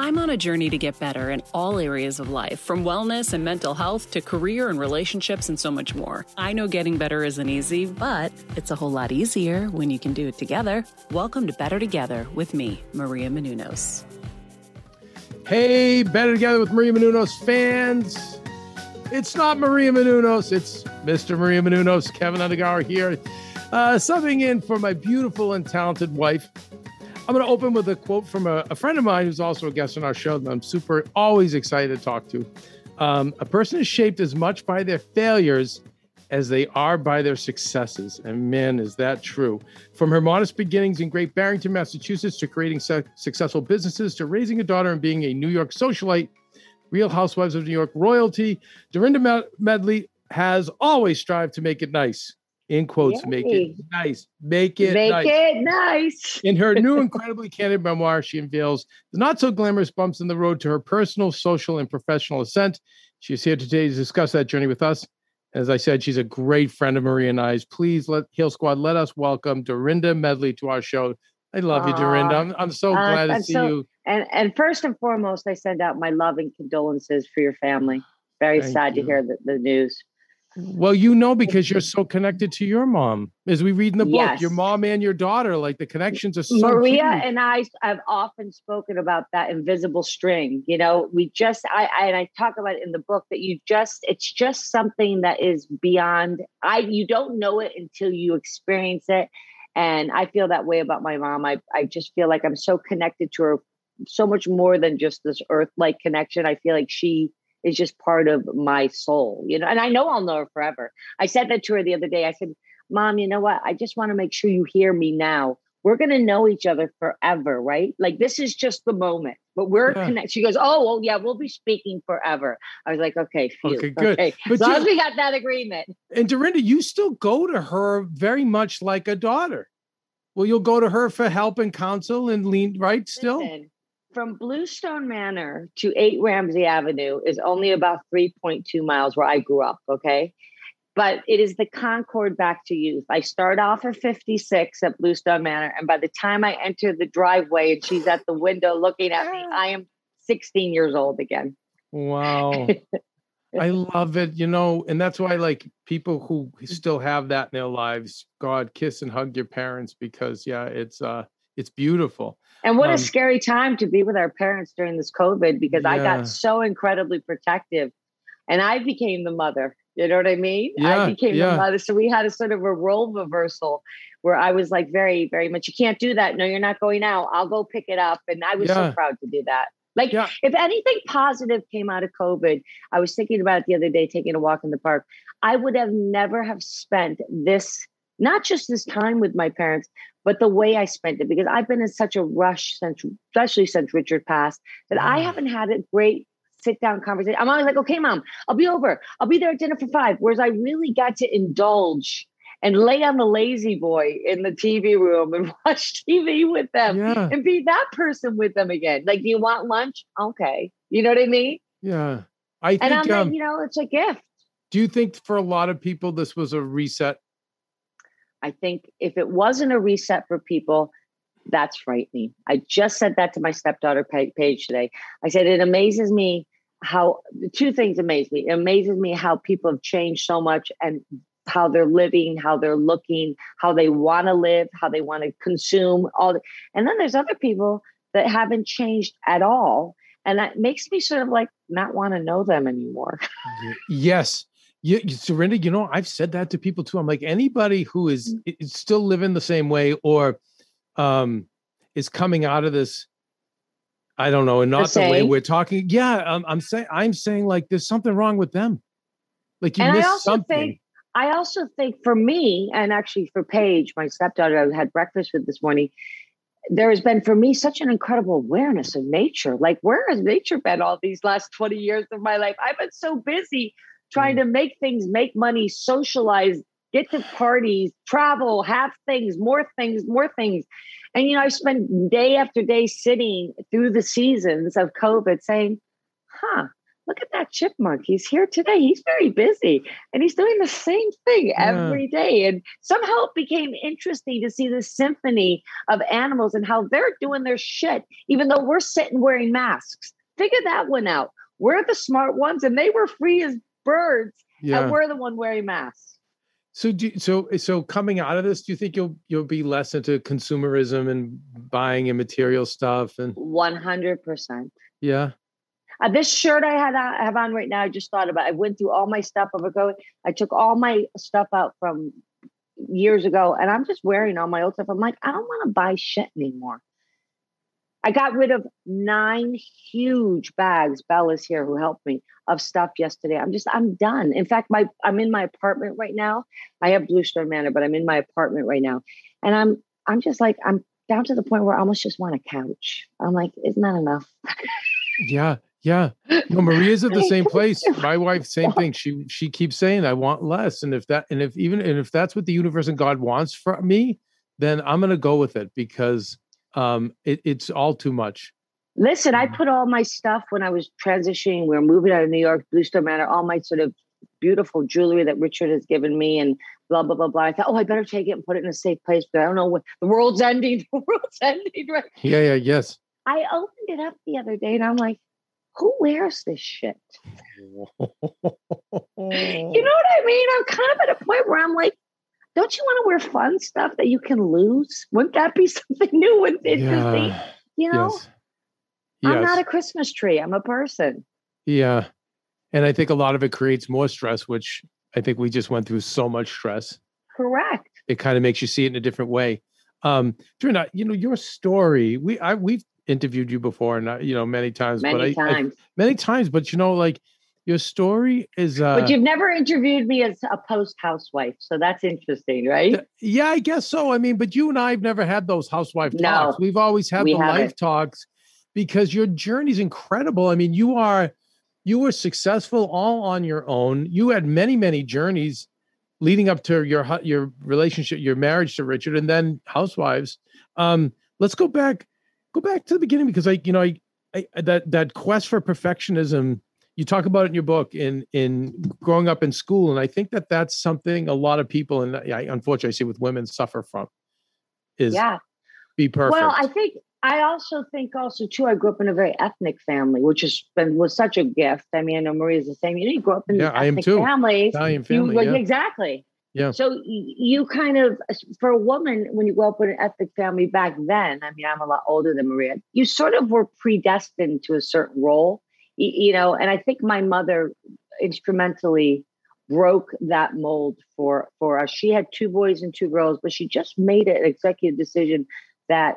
I'm on a journey to get better in all areas of life, from wellness and mental health to career and relationships and so much more. I know getting better isn't easy, but it's a whole lot easier when you can do it together. Welcome to Better Together with me, Maria Menounos. Hey, Better Together with Maria Menounos fans. It's not Maria Menounos, it's Mr. Maria Menounos, Kevin Undergaro here, uh, subbing in for my beautiful and talented wife, I'm going to open with a quote from a, a, friend of mine who's also a guest on our show that I'm super always excited to talk to. Um, a person is shaped as much by their failures as they are by their successes. And man, is that true. From her modest beginnings in Great Barrington, Massachusetts, to creating su- successful businesses, to raising a daughter and being a New York socialite, Real Housewives of New York royalty, Dorinda Medley has always strived to make it nice in quotes, Yay. make it nice. Make it make nice. it nice. in her new, incredibly candid memoir, she unveils the not so glamorous bumps in the road to her personal, social, and professional ascent. She's here today to discuss that journey with us. As I said, she's a great friend of Maria and I's. Please let Heal Squad let us welcome Dorinda Medley to our show. I love you, Dorinda. I'm, I'm so uh, glad to see so, you. And and first and foremost, I send out my love and condolences for your family. Very Thank sad you. to hear the, the news. Well, you know, because you're so connected to your mom, as we read in the book, yes. your mom and your daughter, like the connections are so. Maria and I have often spoken about that invisible string. You know, we just, I, I, and I talk about it in the book that you just, it's just something that is beyond. I, you don't know it until you experience it, and I feel that way about my mom. I, I just feel like I'm so connected to her, so much more than just this earth-like connection. I feel like she is just part of my soul, you know. And I know I'll know her forever. I said that to her the other day. I said, Mom, you know what? I just want to make sure you hear me now. We're going to know each other forever, right? Like this is just the moment, but we're yeah. connected. She goes, Oh, well, yeah, we'll be speaking forever. I was like, Okay, phew. okay, good. Okay. But as long as we got that agreement. And Dorinda, you still go to her very much like a daughter. Well, you'll go to her for help and counsel and lean right still. Listen, from Bluestone Manor to 8 Ramsey Avenue is only about 3.2 miles where I grew up, okay? But it is the Concorde back to youth. I start off at 56 at Bluestone Manor, and by the time I enter the driveway and she's at the window looking at me, I am 16 years old again. Wow. I love it, you know, and that's why like people who still have that in their lives, God, kiss and hug your parents because yeah, it's uh It's beautiful. And what Um, a scary time to be with our parents during this COVID because I got so incredibly protective and I became the mother. You know what I mean? Yeah, I became yeah. the mother. So we had a sort of a role reversal where I was like very, very much, you can't do that. No, you're not going out. I'll go pick it up. And I was Yeah. so proud to do that. Like Yeah. if anything positive came out of COVID, I was thinking about it the other day, taking a walk in the park. I would have never have spent this, not just this time with my parents, but the way I spent it, because I've been in such a rush since, especially since Richard passed, that I haven't had a great sit down conversation. I'm always like, okay, mom, I'll be over. I'll be there at dinner for five. Whereas I really got to indulge and lay on the La-Z-Boy in the TV room and watch TV with them Yeah. and be that person with them again. Like, do you want lunch? Okay. You know what I mean? Yeah. I And I'm think, like, um, you know, it's a gift. do you think for a lot of people this was a reset? I think if it wasn't a reset for people, that's frightening. I just said that to my stepdaughter Pa- Paige today. I said it amazes me how two things amaze me. It amazes me how people have changed so much and how they're living, how they're looking, how they want to live, how they want to consume all. The, and then there's other people that haven't changed at all, and that makes me sort of like not want to know them anymore. Yes. You, you, Serinda, you know, I've said that to people too. I'm like, anybody who is, Mm. is still living the same way or um, is coming out of this, I don't know, and not the, way we're talking. Yeah, I'm, I'm saying, I'm saying like there's something wrong with them. Like you and I missed also something. think I also think for me, and actually for Paige, my stepdaughter, I had breakfast with this morning. There has been for me such an incredible awareness of nature. Like, where has nature been all these last 20 years of my life? I've been so busy trying Mm. to make things, make money, socialize, get to parties, travel, have things, more things, more things. And, you know, I spent day after day sitting through the seasons of COVID saying, huh, look at that chipmunk. He's here today. He's very busy and he's doing the same thing Yeah. every day. And somehow it became interesting to see the symphony of animals and how they're doing their shit, even though we're sitting wearing masks. Figure that one out. We're the smart ones and they were free as birds yeah. and we're the one wearing masks. So do you- so so coming out of this, do you think you'll you'll be less into consumerism and buying and material stuff and 100%. yeah Uh, this shirt I had I have on right now, I just thought about. I went through all my stuff of ago. I took all my stuff out from years ago, and I'm just wearing all my old stuff. I'm like, I don't want to buy shit anymore. I got rid of nine huge bags. Bella's here who helped me of stuff yesterday. I'm just I'm done. In fact, my I'm in my apartment right now. I have Bluestone Manor, but I'm in my apartment right now, and I'm I'm just like I'm down to the point where I almost just want a couch. I'm like, isn't that enough? yeah yeah no maria's at the same place my wife same thing she she keeps saying i want less and if that and if even and if that's what the universe and god wants for me then i'm gonna go with it because um it, it's all too much Listen, I Mhm. put all my stuff when I was transitioning. We were moving out of New York, Bluestone Manor, all my sort of beautiful jewelry that Richard has given me and blah, blah, blah, blah. I thought, oh, I better take it and put it in a safe place. But I don't know what the world's ending. The world's ending, right? yeah yeah yes I opened it up the other day and I'm like, who wears this shit? You know what I mean? I'm kind of at a point where I'm like, don't you want to wear fun stuff that you can lose? Wouldn't that be something new and interesting? yeah You know, yes I'm not a Christmas tree. I'm a person. yeah and i think a lot of it creates more stress which i think we just went through so much stress Correct. it kind of makes you see it in a different way. Um, Trina, you know your story. We I we've interviewed you before, and you know many times, but Many I, I- times. many times. But you know, like your story is. Uh, but you've never interviewed me as a post housewife, so that's interesting, right? th- yeah, I guess so. I mean, but you and I have never had those housewife No, talks. We've always had we the life haven't. talks because your journey's incredible. I mean, you are you were successful all on your own. You had many many journeys leading up to your your relationship, your marriage to Richard, and then housewives. Um, let's go back go back to the beginning because I you know I, I that that quest for perfectionism. You talk about it in your book in in growing up in school, and I think that that's something a lot of people, and I unfortunately I see with women suffer from, is Yeah. be perfect. Well, I think I also think also too. I grew up in a very ethnic family, which has been was such a gift. I mean, I know Maria's the same. You know, you grew up in Yeah, I am too. families. Italian You- family, like, yeah. exactly. Yeah. So you kind of, for a woman, when you grow up in an ethnic family back then, I mean, I'm a lot older than Maria, you sort of were predestined to a certain role, you know, and I think my mother instrumentally broke that mold for for us. She had two boys and two girls, but she just made an executive decision that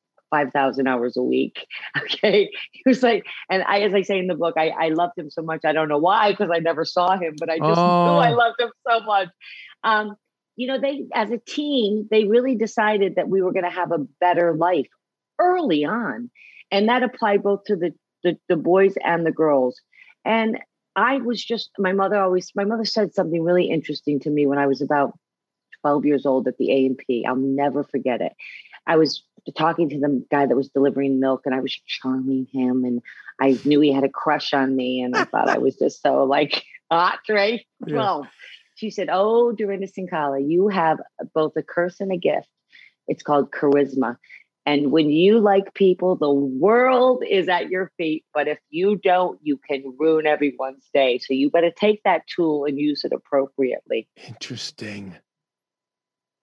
5,000 hours a week. Okay. He was like, and I, as I say in the book, I, I loved him so much. I don't know why, because I never saw him, but I just oh. knew I loved him so much. Um, you know, they, as a team, they really decided that we were going to have a better life early on. And that applied both to the, the, the boys and the girls. And I was just, my mother always, my mother said something really interesting to me when I was about 12 years old at the A&P. I'll never forget it. I was talking to the guy that was delivering milk and I was charming him and I knew he had a crush on me and I thought I was just so like hot, right? Yeah. Well, she said, Oh, Dorinda Cinkala, you have both a curse and a gift. It's called charisma. And when you like people, the world is at your feet. But if you don't, you can ruin everyone's day. So you better take that tool and use it appropriately. Interesting.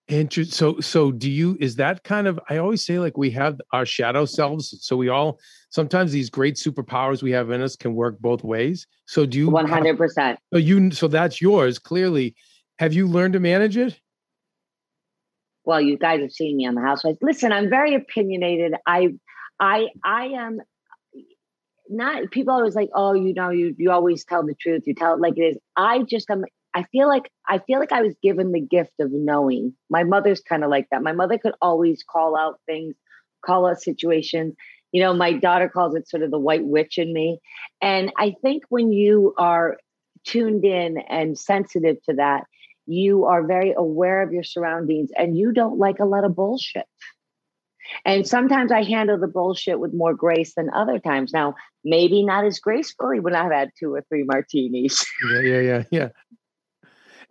Interesting. So, so do you? Is that kind of? I always say like we have our shadow selves. So we all sometimes these great superpowers we have in us can work both ways. So do you? One hundred percent. So you. So that's yours. Clearly, have you learned to manage it? Well, you guys have seen me on the Housewives. Listen, I'm very opinionated. I, I, I am not. People always like, oh, you know, you you always tell the truth. You tell it like it is. I just am I feel like I feel like I was given the gift of knowing. My mother's kind of like that. My mother could always call out things, call out situations. You know, my daughter calls it sort of the white witch in me. And I think when you are tuned in and sensitive to that, you are very aware of your surroundings and you don't like a lot of bullshit. And sometimes I handle the bullshit with more grace than other times. Now, maybe not as gracefully when I've had two or three martinis. Yeah, yeah, yeah, yeah.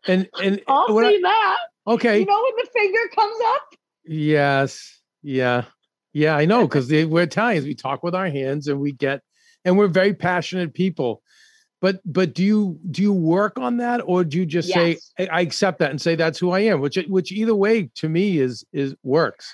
And and I'll see I, that. Okay. You know when the finger comes up? Yes. Yeah. Yeah, I know because we're Italians. We talk with our hands and we get and we're very passionate people. But but do you do you work on that or do you just yes. say I accept that and say that's who I am? Which which either way to me is is works.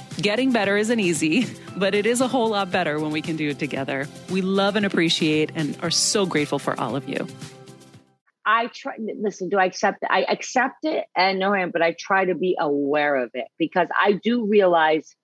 Getting better isn't easy, but it is a whole lot better when we can do it together. We love and appreciate and are so grateful for all of you. I try listen, do I accept it? I accept it and know him, but I try to be aware of it because I do realize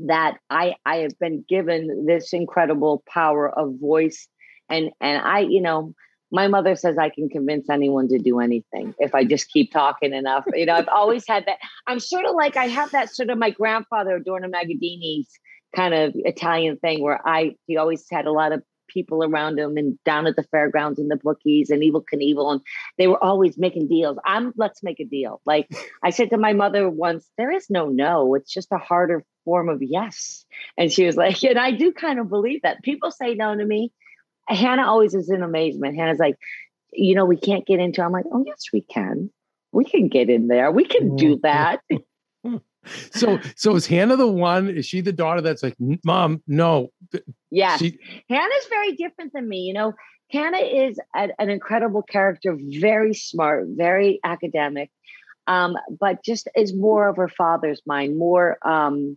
that I I have been given this incredible power of voice and and I, you know, my mother says I can convince anyone to do anything if I just keep talking enough. You know, I've always had that. I'm sort of like I have that sort of my grandfather Adorno Magadini's kind of Italian thing where I he always had a lot of people around him and down at the fairgrounds and the bookies and Evel Knievel and they were always making deals. I'm let's make a deal. Like I said to my mother once, there is no no. It's just a harder form of yes. And she was like, and I do kind of believe that. People say no to me. Hannah always is in amazement. Hannah's like, you know, we can't get into. I'm like, oh yes, we can. We can get in there. We can do that. so so is Hannah the one? Is she the daughter that's like, mom, no? Yes. She, Hannah's very different than me. You know, Hannah is a, an incredible character, very smart, very academic, um, but just is more of her father's mind, more um,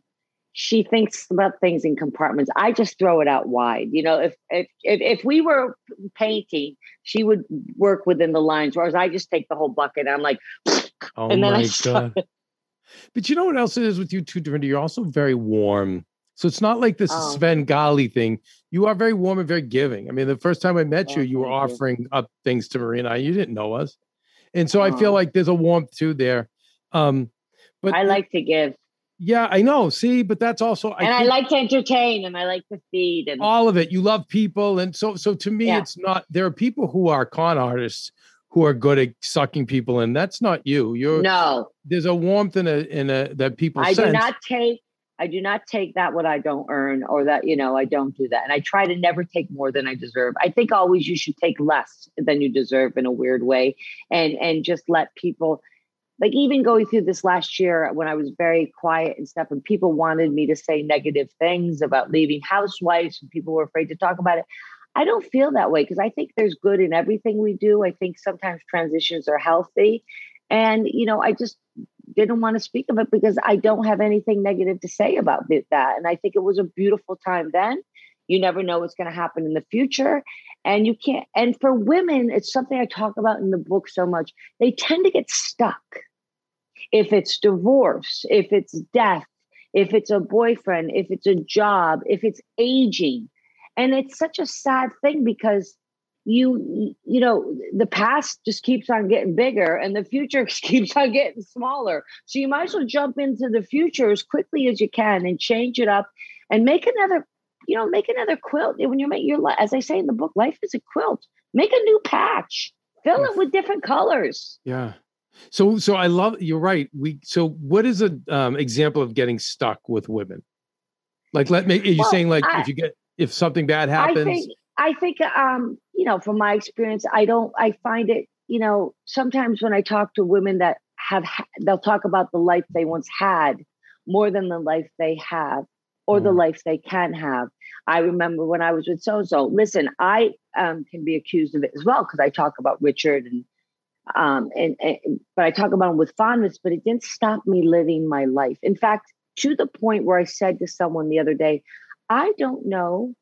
she thinks about things in compartments. I just throw it out wide. You know, if if if, if we were painting, she would work within the lines, whereas I just take the whole bucket. I'm like, oh and then my I god. But you know what else it is with you too, Dorinda? You're also very warm. So it's not like this oh. Svengali thing. You are very warm and very giving. I mean, the first time I met oh, you, you were offering you. up things to Maria and I. You didn't know us, and so oh. I feel oh. like there's a warmth too there. Um, but I like to give. Yeah, I know. See, but that's also and I, I, like to entertain and I like to feed and all of it. You love people, and so so to me, yeah. it's not. There are people who are con artists who are good at sucking people in. That's not you. You're no. There's a warmth in a in a that people. I sense. do not take. I do not take that what I don't earn or that you know I don't do that, and I try to never take more than I deserve. I think always you should take less than you deserve in a weird way, and and just let people like even going through this last year when I was very quiet and stuff, and people wanted me to say negative things about leaving housewives, and people were afraid to talk about it. I don't feel that way because I think there's good in everything we do. I think sometimes transitions are healthy. And, you know, I just didn't want to speak of it because I don't have anything negative to say about that. And I think it was a beautiful time then. You never know what's going to happen in the future. And you can't, and for women, it's something I talk about in the book so much. They tend to get stuck if it's divorce, if it's death, if it's a boyfriend, if it's a job, if it's aging. And it's such a sad thing because you you know the past just keeps on getting bigger and the future keeps on getting smaller. So you might as well jump into the future as quickly as you can and change it up and make another you know make another quilt. When you make your as i say in the book life is a quilt. Make a new patch. Fill it with different colors. Yeah so, so I love. You're right. We. So, what is an um, example of getting stuck with women? Like, let me. Are you well, saying like I, if you get if something bad happens? I think. I think. Um. You know, from my experience, I don't. I find it. You know, sometimes when I talk to women that have, they'll talk about the life they once had more than the life they have or mm. the life they can have. I remember when I was with so so. Listen, I um, can be accused of it as well because I talk about Richard and um, and, and but I talk about them with fondness, but it didn't stop me living my life. In fact, to the point where I said to someone the other day, I don't know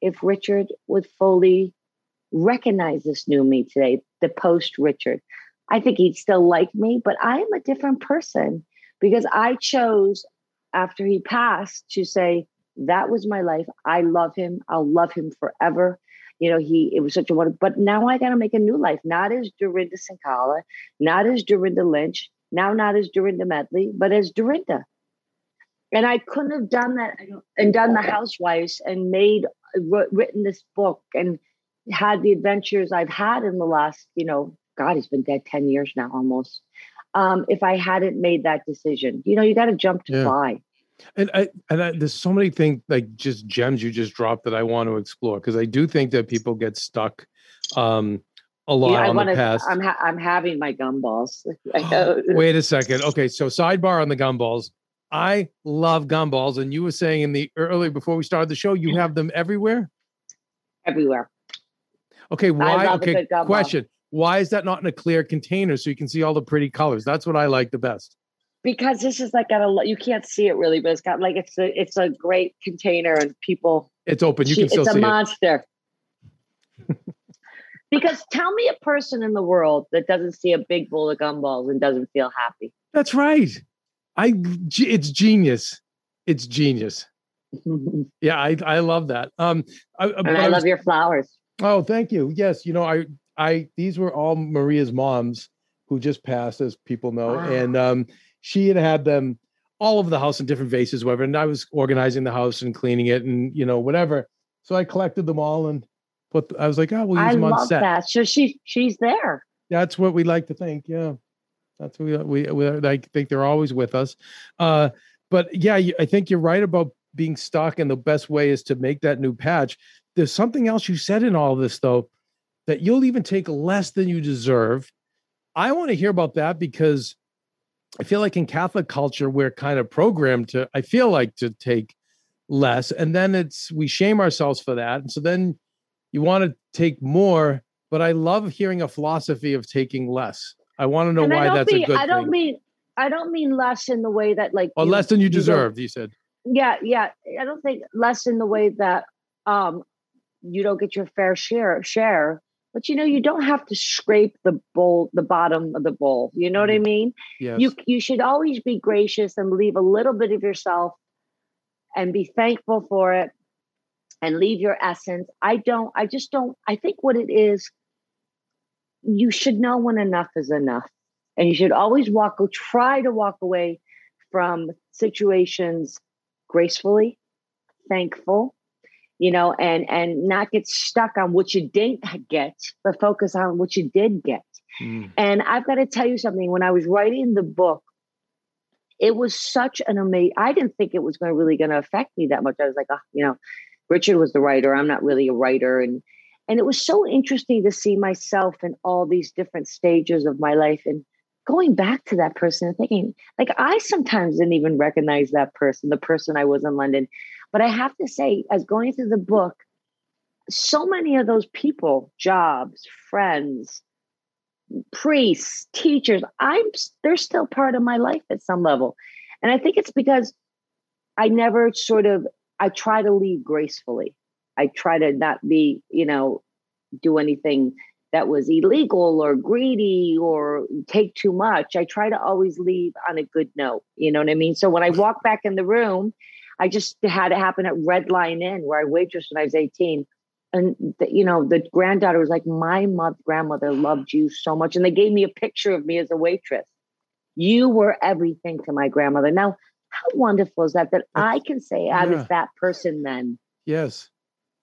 if Richard would fully recognize this new me today, the post Richard. I think he'd still like me, but I am a different person because I chose after he passed to say, that was my life. I love him. I'll love him forever you know, he it was such a wonderful. But now I got to make a new life, not as Dorinda Cinkala, not as Dorinda Lynch, now not as Dorinda Medley, but as Dorinda. And I couldn't have done that and done the Housewives and made written this book and had the adventures I've had in the last, you know, God, he's been dead ten years now almost. Um, if I hadn't made that decision, you know, you got to jump to yeah. fly. And I and I, there's so many things like just gems you just dropped that I want to explore because I do think that people get stuck um a lot yeah, on wanna, the past. I'm ha- I'm having my gumballs. Wait a second. Okay, so sidebar on the gumballs. I love gumballs, and you were saying in the early before we started the show, you have them everywhere. Everywhere. Okay, why? Okay, question. Why is that not in a clear container so you can see all the pretty colors? That's what I like the best because this is like got a you can't see it really, but it's got like it's a it's a great container and people. It's open. You can still it's a monster. because tell me a person in the world that doesn't see a big bowl of gumballs and doesn't feel happy. That's right. I it's genius. It's genius. yeah, I I love that. Um, I, and I, I love was, your flowers. Oh, thank you. Yes, you know, I I these were all Maria's moms who just passed, as people know, Wow. and um, she had had them all over the house in different vases, whatever. And I was organizing the house and cleaning it, and you know whatever. So I collected them all and put. I was like, oh, we'll use I them on love set. that. So she she's there. That's what we like to think. Yeah, that's what we we, we I think they're always with us. Uh, but yeah, you, I think you're right about being stuck, and the best way is to make that new patch. There's something else you said in all this though, that you'll even take less than you deserve. I want to hear about that because I feel like in Catholic culture we're kind of programmed to. I feel like to take less, and then it's we shame ourselves for that, and so then you want to take more. But I love hearing a philosophy of taking less. I want to know and why that's mean a good I don't thing. mean I don't mean less in the way that like or you- less than you you deserved. You said. yeah yeah i don't think less in the way that um you don't get your fair share share but you know you don't have to scrape the bowl the bottom of the bowl you know what i mm-hmm. mean? Yes. you you should always be gracious and leave a little bit of yourself and be thankful for it and leave your essence. I don't i just don't i think what it is you should know when enough is enough. And you should always walk or try to walk away from situations gracefully thankful you know and and not get stuck on what you didn't get but focus on what you did get Mm. and I've got to tell you something. When I was writing the book, it was such an amazing. I didn't think it was going to really going to affect me that much. I was like, oh, you know, Richard was the writer. I'm not really a writer, and and it was so interesting to see myself in all these different stages of my life and going back to that person and thinking, like, I sometimes didn't even recognize that person, the person I was in London. But I have to say, as going through the book, so many of those people, jobs, friends, priests, teachers, I'm they're still part of my life at some level. And I think it's because I never sort of I try to leave gracefully. I try to not be, you know, do anything that was illegal or greedy or take too much. I try to always leave on a good note. You know what I mean? So when I walk back in the room, I just had it happen at Red Lion Inn where I waitressed when I was 18 and the, you know the granddaughter was like my mother grandmother loved you so much and they gave me a picture of me as a waitress you were everything to my grandmother now how wonderful is that that i can say i yeah. was that person then Yes.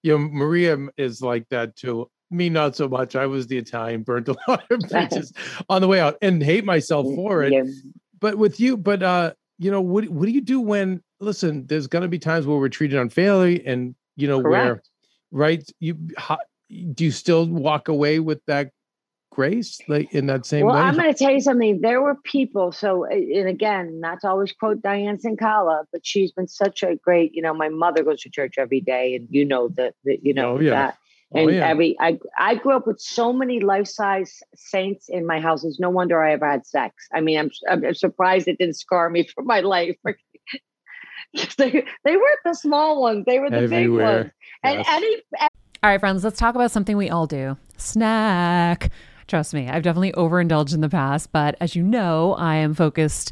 You know, Maria is like that too. Me, not so much. I was the Italian, burnt a lot of bridges on the way out and hate myself for it. Yeah. But with you, but uh, you know, what what do you do when listen, there's gonna be times where we're treated unfairly and you know, where right? You how, do you still walk away with that grace like in that same well way? i'm going to tell you something there were people so and again not to always quote diane cinkala but she's been such a great you know my mother goes to church every day and you know that that you know Oh, yeah. that Oh, and yeah. every I I grew up with so many life size saints in my house. It's no wonder I ever had sex. I mean, I'm I'm surprised it didn't scar me for my life. they they weren't the small ones; they were the big ones. And Yes. any All right, friends, let's talk about something we all do snack. Trust me, I've definitely overindulged in the past, but as you know, I am focused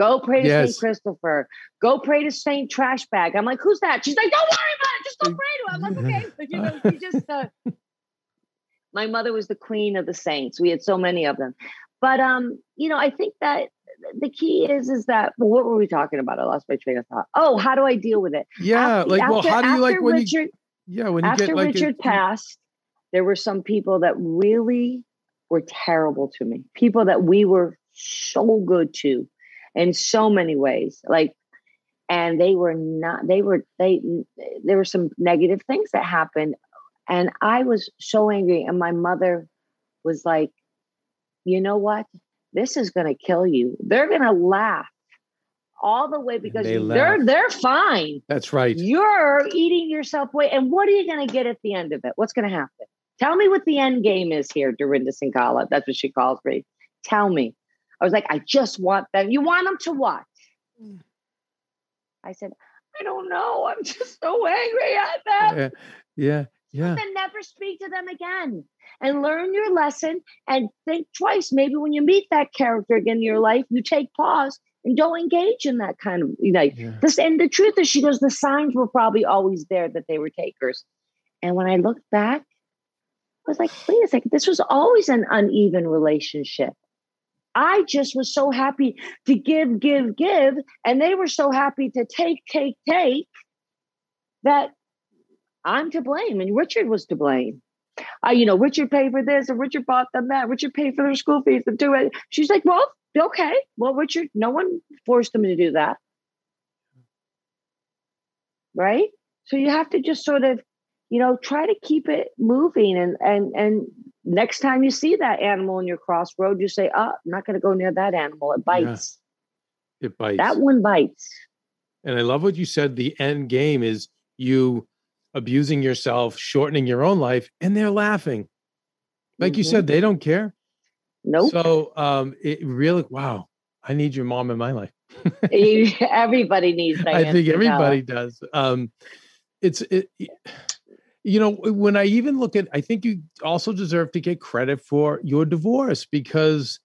Go pray to Yes. Saint Christopher. Go pray to Saint Trash Bag. I'm like, who's that? She's like, don't worry about it. Just go pray to him. I'm like, okay. But, you know, she just. Uh, my mother was the queen of the saints. We had so many of them, but um, you know, I think that the key is is that. Well, what were we talking about? I lost my train of thought. Oh, how do I deal with it? yeah, After- like well, after- how do you like when you Richard, yeah when you after get like a- Richard passed, there were some people that really were terrible to me. People that we were so good to, in so many ways. Like, and they were not, they were, they, there were some negative things that happened. And I was so angry. And my mother was like, you know what? This is going to kill you. They're going to laugh all the way because they are they're fine. That's right. You're eating yourself away. And what are you going to get at the end of it? What's going to happen? Tell me what the end game is here, Dorinda Cinkala. That's what she calls me. Tell me. I was like, I just want them. You want them to what? Mm. I said, I don't know. I'm just so angry at them. Yeah. Yeah. Yeah. Then never speak to them again and learn your lesson and think twice. Maybe when you meet that character again in your life, you take pause and don't engage in that kind of you know yeah. this and the truth is she goes the signs were probably always there that they were takers and when i looked back i was like wait a second this was always an uneven relationship i just was so happy to give give give and they were so happy to take take take that i'm to blame and richard was to blame uh, you know, Richard paid for this and Richard bought them that. Richard paid for their school fees and do it. She's like, well, okay, well, Richard, no one forced them to do that. Right? So you have to just sort of, you know, try to keep it moving and and and next time you see that animal in your crossroad, you say, oh, I'm not gonna go near that animal. It bites. Yeah. It bites. That one bites. And I love what you said. The end game is you abusing yourself, shortening your own life, and they're laughing. Like mm-hmm. you said, they don't care. Nope. So um it really wow, I need your mom in my life. everybody needs that. I think everybody does. Um it's it, you know when I even look at I think you also deserve to get credit for your divorce because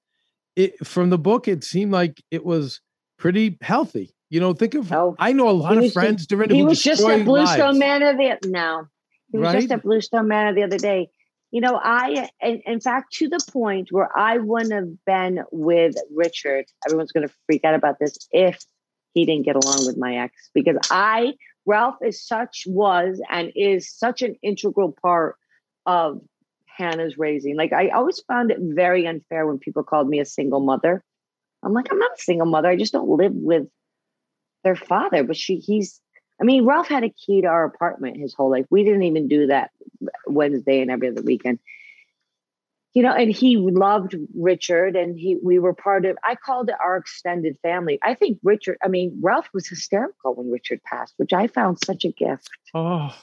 it from the book it seemed like it was pretty healthy. You know, think of oh, I know a lot of friends. Just, he was just a Bluestone Manor the no, he was right? just a Bluestone Manor the other day you know, I, in, in fact, to the point where I wouldn't have been with Richard, everyone's going to freak out about this if he didn't get along with my ex, because I, Ralph is such, was, and is such an integral part of Hannah's raising. Like, I always found it very unfair when people called me a single mother. I'm like, I'm not a single mother. I just don't live with their father, but she, he's, I mean, Ralph had a key to our apartment his whole life. We didn't even do that Wednesday and every other weekend. You know, and he loved Richard, and he we were part of. I called it our extended family. I think Richard. I mean, Ralph was hysterical when Richard passed, which I found such a gift. Oh,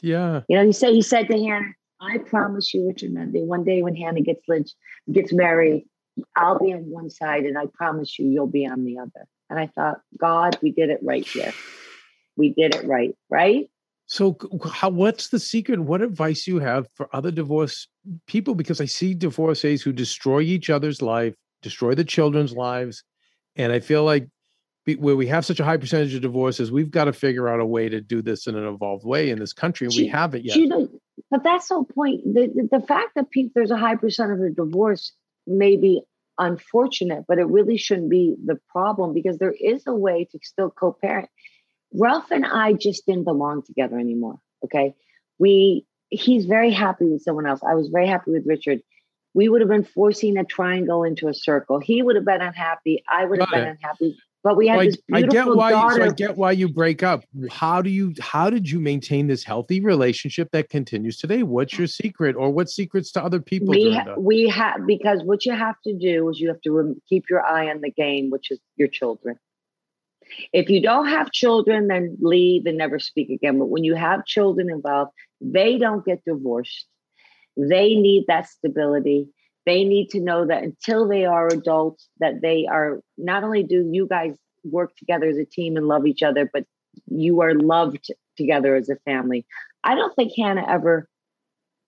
yeah. You know, he said he said to Hannah, "I promise you, Richard, Monday, one day when Hannah gets lynched, gets married, I'll be on one side, and I promise you, you'll be on the other." And I thought, God, we did it right here we did it right, right? So, how, what's the secret? What advice you have for other divorce people? Because I see divorcees who destroy each other's life, destroy the children's lives, and I feel like where we have such a high percentage of divorces, we've got to figure out a way to do this in an evolved way in this country, and we haven't yet. You know, but that's the point. The, the, the fact that people, there's a high percentage of divorce may be unfortunate, but it really shouldn't be the problem because there is a way to still co-parent. Ralph and I just didn't belong together anymore. Okay. We, he's very happy with someone else. I was very happy with Richard. We would have been forcing a triangle into a circle. He would have been unhappy. I would have been unhappy. But we had this beautiful I get why. Daughter. So I get why you break up. How do you? How did you maintain this healthy relationship that continues today? What's your secret, or what secrets to other people? We ha- we have because what you have to do is you have to re- keep your eye on the game, which is your children. If you don't have children, then leave and never speak again. But when you have children involved, they don't get divorced. They need that stability. They need to know that until they are adults, that they are not only do you guys work together as a team and love each other, but you are loved together as a family. I don't think Hannah ever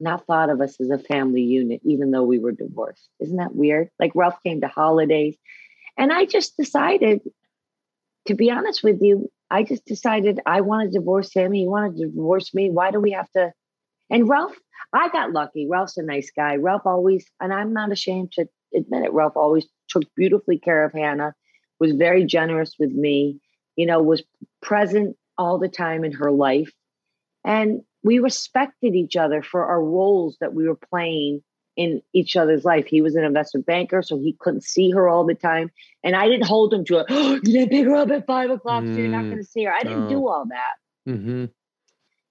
not thought of us as a family unit, even though we were divorced. Isn't that weird? Like Ralph came to holidays. And I just decided to be honest with you, I just decided I want to divorce him. He wanted to divorce me. Why do we have to? And Ralph, I got lucky. Ralph's a nice guy. Ralph always, and I'm not ashamed to admit it, Ralph always took beautifully care of Hannah, was very generous with me, you know, was present all the time in her life. And we respected each other for our roles that we were playing in each other's life. He was an investment banker, so he couldn't see her all the time. And I didn't hold him to it. Oh, you didn't pick her up at five o'clock, mm, so you're not mm. going to see her. I didn't oh. do all that. Mm-hmm.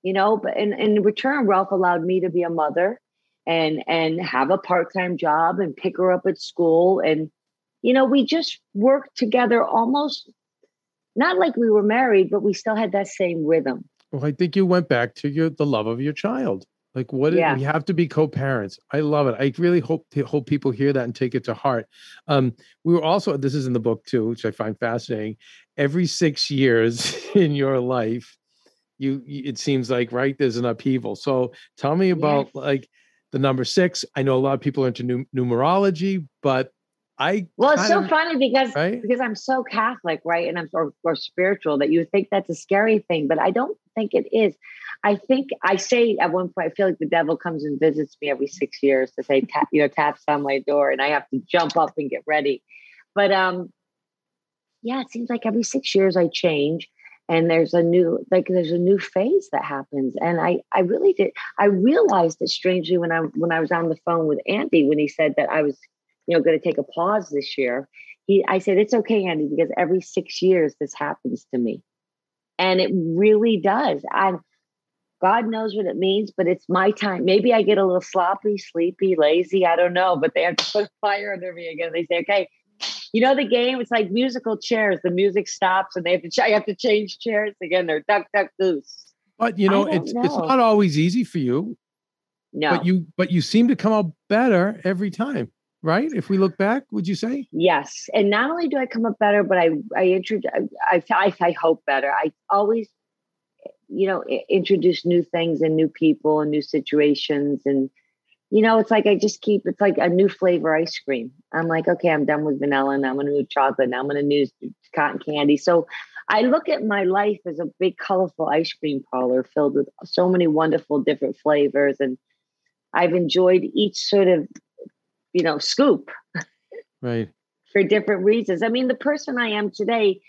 You know, but in, in return, Ralph allowed me to be a mother and and have a part-time job and pick her up at school. And, you know, we just worked together almost not like we were married, but we still had that same rhythm. Well, I think you went back to your the love of your child. Like what yeah. we have to be co-parents. I love it. I really hope to, hope people hear that and take it to heart. Um, we were also this is in the book too, which I find fascinating. Every six years in your life, you it seems like right there's an upheaval. So tell me about like the number six. I know a lot of people are into numerology, but I well, it's so funny because right? because I'm so Catholic, right, and I'm or, or spiritual that you think that's a scary thing, but I don't think it is. I think I say at one point, I feel like the devil comes and visits me every six years to say, tap, you know, taps on my door, and I have to jump up and get ready. But um, yeah, it seems like every six years I change, and there's a new like there's a new phase that happens, and I I really did I realized it strangely when I when I was on the phone with Andy when he said that I was you know going to take a pause this year. He I said it's okay, Andy, because every six years this happens to me, and it really does. I'm God knows what it means, but it's my time. Maybe I get a little sloppy, sleepy, lazy. I don't know, but they have to put fire under me again. They say, okay, you know the game. It's like musical chairs. The music stops, and they have to. I have to change chairs again. They're duck, duck, goose. But you know, it's know. it's not always easy for you. No, but you but you seem to come out better every time, right? If we look back, would you say? Yes, and not only do I come up better, but I I introduce. I, I I hope better. I always you know introduce new things and new people and new situations and you know it's like i just keep it's like a new flavor ice cream i'm like okay i'm done with vanilla and i'm gonna do chocolate now i'm gonna do cotton candy so i look at my life as a big colorful ice cream parlor filled with so many wonderful different flavors and i've enjoyed each sort of you know scoop right for different reasons i mean the person i am today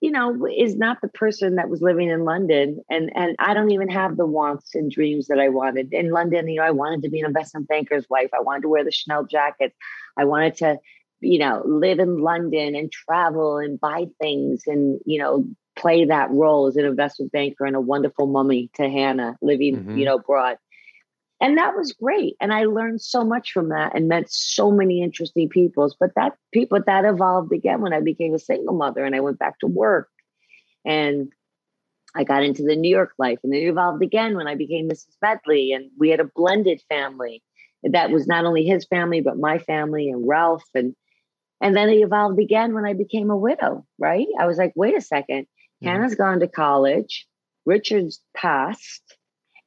you know, is not the person that was living in London. And and I don't even have the wants and dreams that I wanted. In London, you know, I wanted to be an investment banker's wife. I wanted to wear the Chanel jackets. I wanted to, you know, live in London and travel and buy things and, you know, play that role as an investment banker and a wonderful mummy to Hannah living, mm-hmm. you know, abroad and that was great. And i learned so much from that and met so many interesting people but that people that evolved again when i became a single mother and i went back to work. And i got into the new york life and it evolved again when i became mrs medley and we had a blended family that was not only his family but my family and ralph and and then it evolved again when i became a widow right? I was like wait a 2nd mm-hmm. hannah's gone to college. Richard's passed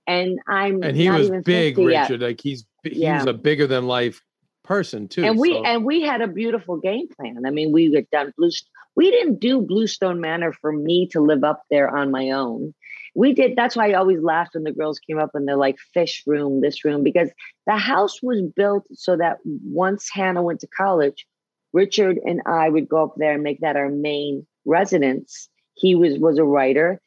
and I'm and he was big, Richard. Yet. Like he's he yeah. was a bigger than life person too. And we so. and we had a beautiful game plan. I mean, we had done blue. We didn't do Bluestone Manor for me to live up there on my own. We did. That's why I always laughed when the girls came up and they're like fish room, this room, because the house was built so that once Hannah went to college, Richard and I would go up there and make that our main residence. He was was a writer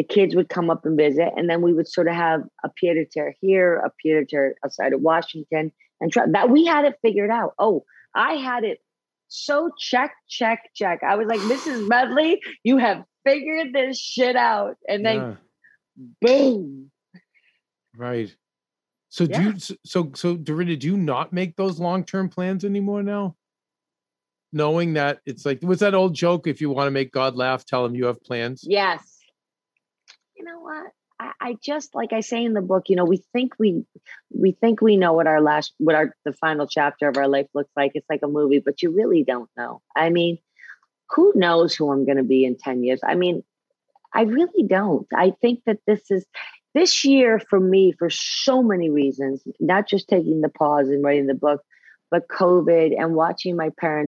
the kids would come up and visit, and then we would sort of have a pied a terre here, a pied a terre outside of Washington, and try, that we had it figured out. Oh, I had it so check, check, check. I was like, Mrs. Medley, you have figured this shit out, and then yeah. boom. Right. So yeah. do you so so Dorinda, do you not make those long term plans anymore now? Knowing that it's like was that old joke if you want to make God laugh, tell him you have plans? Yes you know what? I, I just like I say in the book, you know, we think we we think we know what our last what our the final chapter of our life looks like. It's like a movie, but you really don't know. I mean, who knows who I'm going to be in 10 years? I mean, I really don't. I think that this is this year for me for so many reasons, not just taking the pause and writing the book, but COVID and watching my parents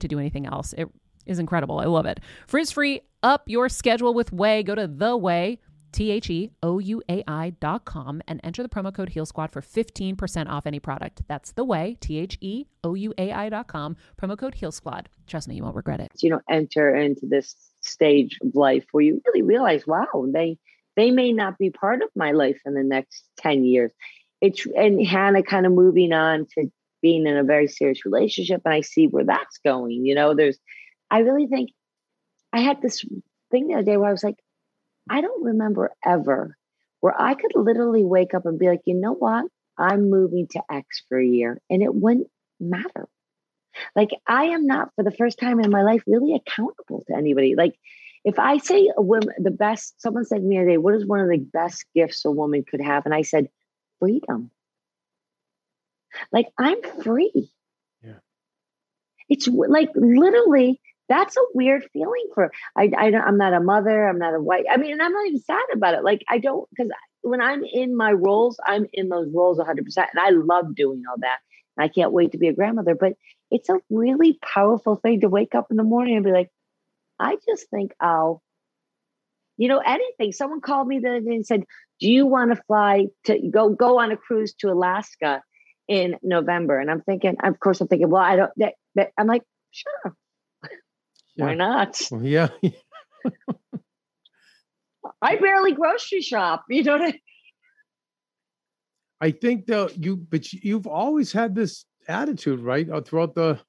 to do anything else. It is incredible. I love it. Frizz free, up your schedule with Ouai. Go to the Ouai. T H E O U A I dot com and enter the promo code Heal Squad for 15% off any product. That's the Ouai, T H E O U A I dot com, promo code Heal Squad. Trust me, you won't regret it. You know, enter into this stage of life where you really realize, wow, they they may not be part of my life in the next 10 years. It's and Hannah kind of moving on to being in a very serious relationship, and I see where that's going. You know, there's I really think I had this thing the other day where I was like, I don't remember ever where I could literally wake up and be like, you know what? I'm moving to X for a year and it wouldn't matter. Like I am not for the first time in my life really accountable to anybody. Like if I say a woman the best, someone said to me today, what is one of the best gifts a woman could have? And I said, freedom. Like I'm free. Yeah. It's like literally that's a weird feeling for I, I i'm not a mother i'm not a wife i mean and i'm not even sad about it like i don't because when i'm in my roles i'm in those roles 100% and i love doing all that and i can't wait to be a grandmother but it's a really powerful thing to wake up in the morning and be like i just think i'll you know anything someone called me the other day and said do you want to fly to go go on a cruise to alaska in november and i'm thinking of course i'm thinking well i don't that, that, i'm like sure Yeah. why not? Well, yeah. I barely grocery shop. You know what I I think though you, but you- you've always had this attitude, right? uh, Throughout the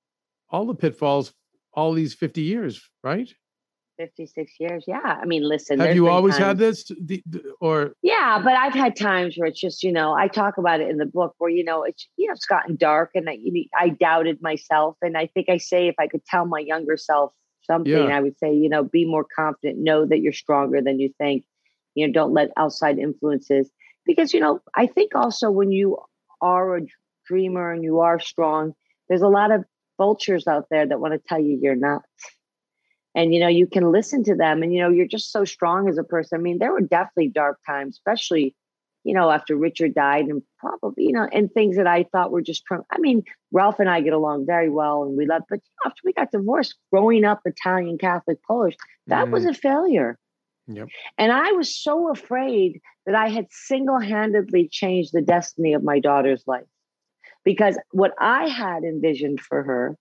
all the pitfalls, all these fifty years, right? 56 years. Yeah. I mean, listen. Have you always had this, or Yeah, but I've had times where it's just, you know, I talk about it in the book where, you know, it's, you know, it's gotten dark and I, you know, I doubted myself. And I think I say, if I could tell my younger self something, Yeah. I would say, you know, be more confident, know that you're stronger than you think, you know, don't let outside influences, because, you know, I think also when you are a dreamer and you are strong, there's a lot of vultures out there that want to tell you you're not. And, you know, you can listen to them and, you know, you're just so strong as a person. I mean, there were definitely dark times, especially, you know, after Richard died and probably, you know, and things that I thought were just, I mean, Ralph and I get along very well and we love, but after we got divorced, growing up Italian, Catholic, Polish, that was mm. a failure. Yep. And I was so afraid that I had single handedly changed the destiny of my daughter's life because what I had envisioned for her,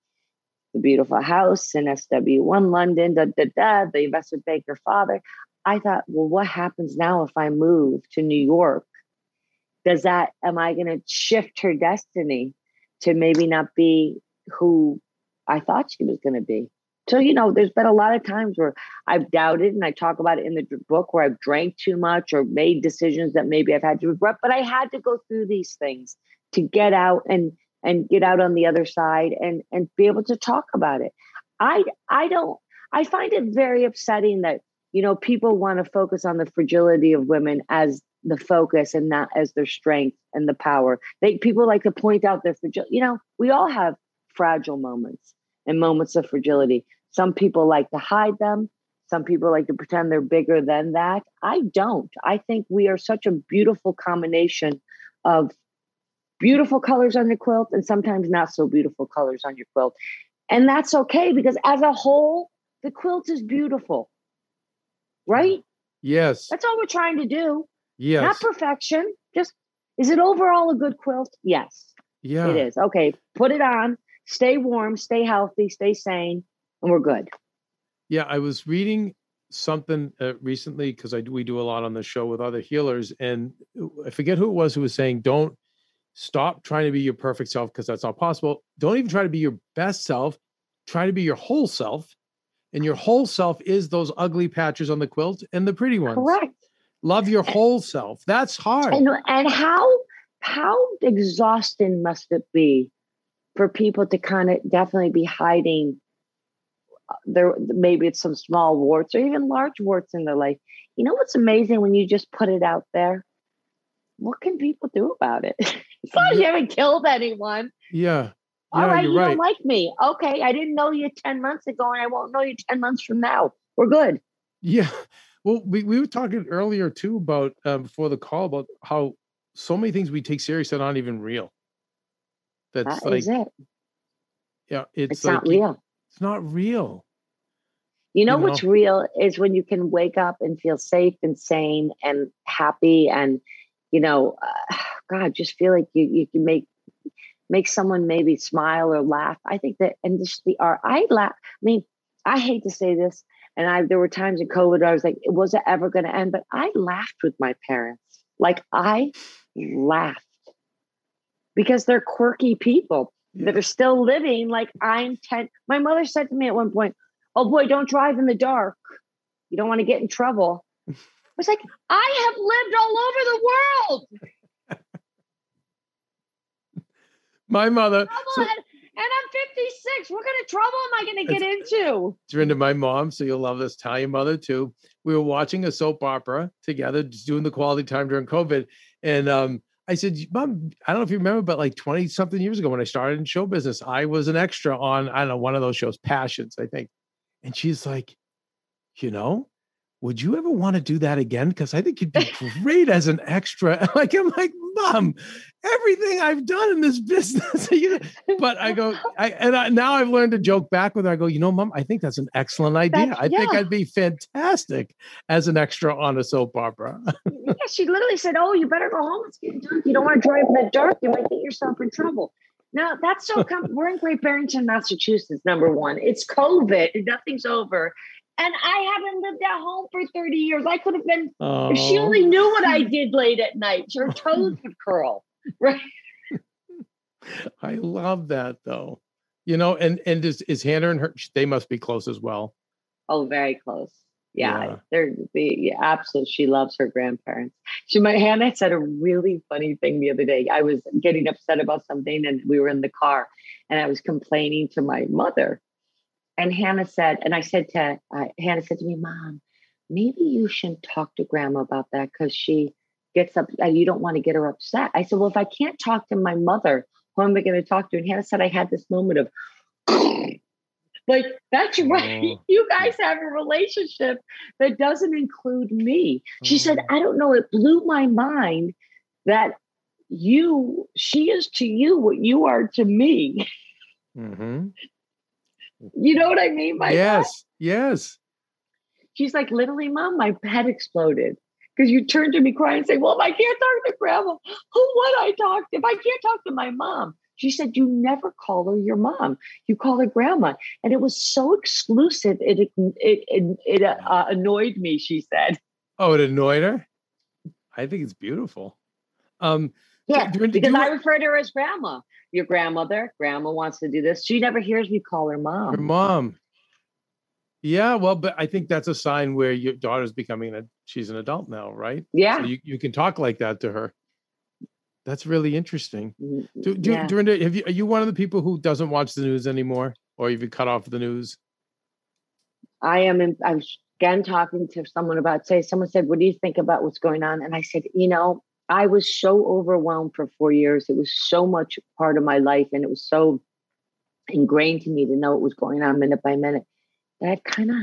the beautiful house in SW1 London, da, da, da, the investment banker father, I thought, well, what happens now if I move to New York? Does that, am I going to shift her destiny to maybe not be who I thought she was going to be? So, you know, there's been a lot of times where I've doubted, and I talk about it in the book where I've drank too much or made decisions that maybe I've had to regret, but I had to go through these things to get out and and get out on the other side and and be able to talk about it. I I don't I find it very upsetting that you know people want to focus on the fragility of women as the focus and not as their strength and the power. They people like to point out their fragility You know, we all have fragile moments and moments of fragility. Some people like to hide them. Some people like to pretend they're bigger than that. I don't. I think we are such a beautiful combination of beautiful colors on the quilt and sometimes not so beautiful colors on your quilt. And that's okay because as a whole, the quilt is beautiful. Right? yes, That's all we're trying to do. yes, Not perfection. Just is it overall a good quilt? Yes, yeah. it is. Okay, put it on, stay warm, stay healthy, stay sane, and we're good. Yeah, I was reading something uh, recently because I do, we do a lot on the show with other healers, and uh, I forget who it was who was saying, "Don't stop trying to be your perfect self because that's not possible. Don't even try to be your best self. Try to be your whole self, And your whole self is those ugly patches on the quilt and the pretty ones. Correct. Love your whole self. That's hard. And and how how exhausting must it be for people to kind of definitely be hiding uh, there maybe it's some small warts or even large warts in their life. You know what's amazing when you just put it out there? What can people do about it? As long as you haven't killed anyone. Yeah. All Yeah, right, you're right. don't like me. Okay, I didn't know you 10 months ago and I won't know you 10 months from now. We're good. Yeah. Well, we, we were talking earlier too about uh, before the call about how so many things we take serious that aren't even real. That's That like, is it. yeah, it's, It's like not real. It's not real. You know you what's real is when you can wake up and feel safe and sane and happy and you know, uh, God, just feel like you you can make make someone maybe smile or laugh. I think that and just the art. I laugh. I mean, I hate to say this, and I there were times in COVID where I was like, was it ever going to end? But I laughed with my parents. Like I laughed because they're quirky people that are still living like I'm 10. My mother said to me at one point, Oh boy, don't drive in the dark. You don't want to get in trouble. I was like, I have lived all over the world. My mother, so, and, I'm 56. What kind of trouble am I going to get into? Dorinda, my mom, so you'll love this, Italian mother too. We were watching a soap opera together, just doing the quality time during COVID. And um, I said, Mom, I don't know if you remember, but like 20 something years ago when I started in show business, I was an extra on, I don't know, one of those shows, Passions, I think. And she's like, you know, would you ever want to do that again? Because I think you'd be great as an extra. Like, I'm like, Mom, everything I've done in this business. but I go, I and I, now I've learned to joke back with her. I go, you know, Mom, I think that's an excellent idea. That's- I think. I'd be fantastic as an extra on a soap opera. yeah, she literally said, Oh, you better go home. It's getting dark. You don't want to drive in the dark. You might get yourself in trouble. Now, that's so com- we're in Great Barrington, Massachusetts, number one. It's COVID, nothing's over. And I haven't lived at home for 30 years. I could have been, if she Oh. only knew what I did late at night, her toes would curl. Right. I love that though. You know, and and is is Hannah and her? They must be close as well. Oh, very close. Yeah, Yeah. they're the yeah, absolute. She loves her grandparents. She, my Hannah said a really funny thing the other day. I was getting upset about something, and we were in the car, and I was complaining to my mother. And Hannah said, and I said to uh, Hannah said to me, "Mom, maybe you shouldn't talk to Grandma about that because she gets up. Uh, you don't want to get her upset." I said, "Well, if I can't talk to my mother, who am I going to talk to?" And Hannah said, "I had this moment of." Like that's right. Oh. You guys have a relationship that doesn't include me. She said, Oh. I don't know. It blew my mind that you, she is to you what you are to me. Mhm. You know what I mean? by that? Yes, yes. She's like, literally, mom, my head exploded. Because you turned to me crying and say, Well, if I can't talk to grandma, who would I talk to? If I can't talk to my mom. She said, You never call her your mom. You call her grandma. And it was so exclusive. It it it, it, uh, annoyed me, she said. Oh, it annoyed her. I think it's beautiful. Um, Yeah, do- do- do because you- I refer to her as grandma. Your grandmother, grandma wants to do this. She never hears me call her mom. Her mom. Yeah, well, but I think that's a sign where your daughter's becoming a she's an adult now, right? Yeah. So you, you can talk like that to her. That's really interesting. Mm, Do, do, yeah. Dorinda, have you, are you one of the people who doesn't watch the news anymore, or have you cut off the news? I am in, I was again talking to someone about say someone said, What do you think about what's going on? And I said, you know, I was so overwhelmed for four years. It was so much part of my life and it was so ingrained to me to know what was going on minute by minute that I've kind of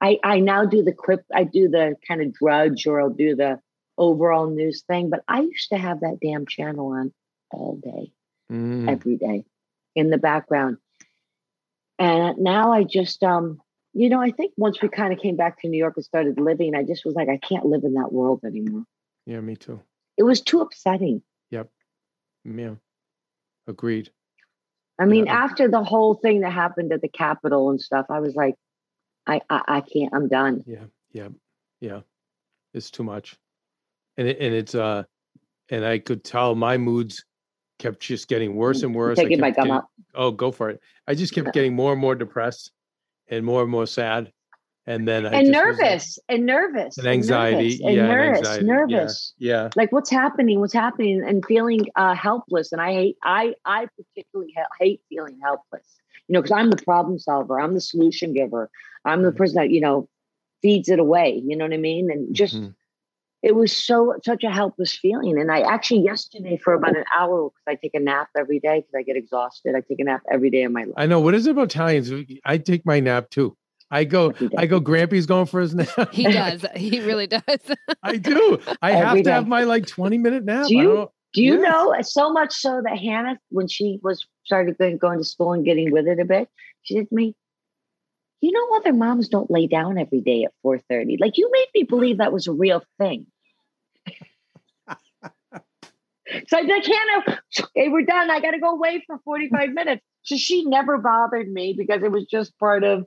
I, I now do the clip, I do the kind of drudge or I'll do the overall news thing, but I used to have that damn channel on all day. Mm, every day in the background. And now I just, um, you know, I think once we kind of came back to New York and started living, I just was like, I can't live in that world anymore. yeah, me too. It was too upsetting. Yep. Yeah, agreed. I mean, Yeah. after the whole thing that happened at the Capitol and stuff, I was like, I, I, I can't. I'm done. Yeah, yeah, yeah. It's too much, and it, and it's uh, and I could tell my moods kept just getting worse and worse. Taking my gum getting- out. Oh, go for it. I just kept getting more and more depressed. and more and more sad. And then I and just was, nervous and nervous and anxiety, and nervous, yeah, and nervous, anxiety, nervous. Yeah, Like what's happening? What's happening? And feeling uh, helpless. And I hate. I I particularly ha- hate feeling helpless. You know, because I'm the problem solver. I'm the solution giver. I'm the Mhm. person that you know feeds it away. You know what I mean? And just Mhm. it was so such a helpless feeling. And I actually yesterday for about an hour because I take a nap every day because I get exhausted. I take a nap every day of my life. I know. What is it about Italians? I take my nap too. I go. I go. Grampy's going for his nap. He does. He really does. I do. I have Every to have my like twenty minute nap. Do you? don't- you Yes. know uh, so much so that Hannah, when she was started going, going to school and getting with it a bit, she said to me, "You know, other moms don't lay down every day at four thirty. Like you made me believe that was a real thing." so I said, "Hannah, okay, we're done. I got to go away for forty five minutes." So she never bothered me because it was just part of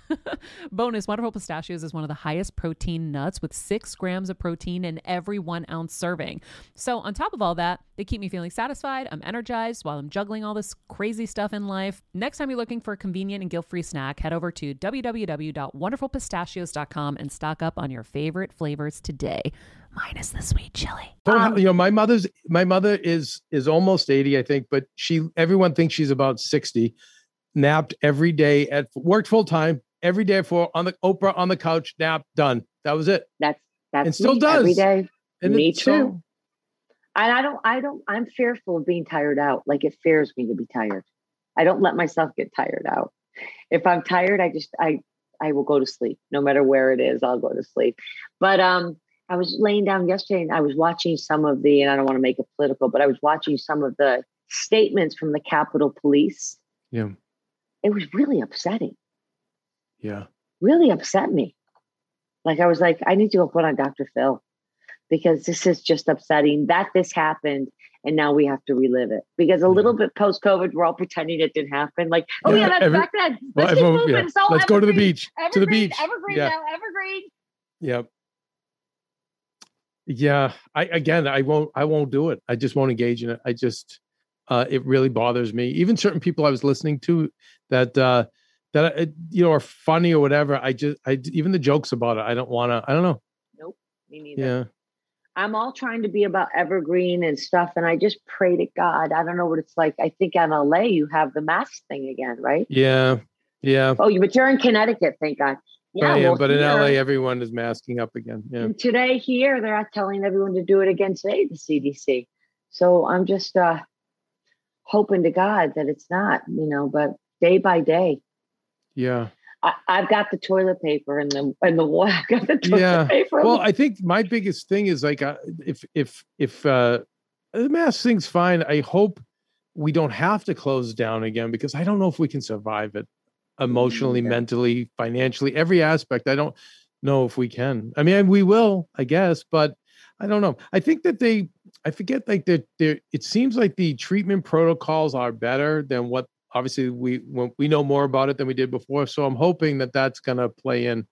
Bonus Wonderful Pistachios is one of the highest protein nuts with six grams of protein in every one ounce serving. So, on top of all that, they keep me feeling satisfied. I'm energized while I'm juggling all this crazy stuff in life. Next time you're looking for a convenient and guilt free snack, head over to www.wonderfulpistachios.com and stock up on your favorite flavors today, minus the sweet chili. Um, you know my mother's my mother is is almost 80 i think but she everyone thinks she's about 60 napped every day at worked full time every day for on the oprah on the couch nap done that was it that's that's And still me does. day. and Me it's so- too. And I don't, I don't, I'm fearful of being tired out. Like it fears me to be tired. I don't let myself get tired out. If I'm tired, I just, I, I will go to sleep. No matter where it is, I'll go to sleep. But um, I was laying down yesterday and I was watching some of the, and I don't want to make it political, but I was watching some of the statements from the Capitol Police. yeah It was really upsetting. Yeah Really upset me. Like I was like, I need to go put on Dr. Phil because this is just upsetting that this happened and now we have to relive it. Because a little bit post COVID, we're all pretending it didn't happen. Like, oh Yeah, yeah, that's every- back then. Let's keep moving. yeah. Let's go to the evergreen. beach to the beach Evergreen yeah now. Evergreen. Yep. Yeah. I again I won't I won't do it. I just won't engage in it. I just uh it really bothers me. Even certain people I was listening to that uh that you know are funny or whatever. I just I even the jokes about it. I don't want to I don't know. Nope, me neither. Yeah. I'm all trying to be about evergreen and stuff. And I just pray to God. I don't know what it's like. I think in LA you have the mask thing again, right? Yeah. Yeah. Oh, but you're in Connecticut, thank God. Am, well, but in here- LA everyone is masking up again. Yeah. And today here they're not telling everyone to do it again today, the CDC. So I'm just uh hoping to God that it's not, you know, but day by day. Yeah. I, I've got the toilet paper and the and the wa- I've got the toilet Yeah. paper. Well, I think my biggest thing is like uh, if if if uh the mask thing's fine, I hope we don't have to close down again because I don't know if we can survive it emotionally, mentally, financially, every aspect. I don't know if we can. I mean, we will, I guess, but I don't know. I think that they I forget like that there it seems like the treatment protocols are better than what obviously we we know more about it than we did before. So I'm hoping that that's going to play in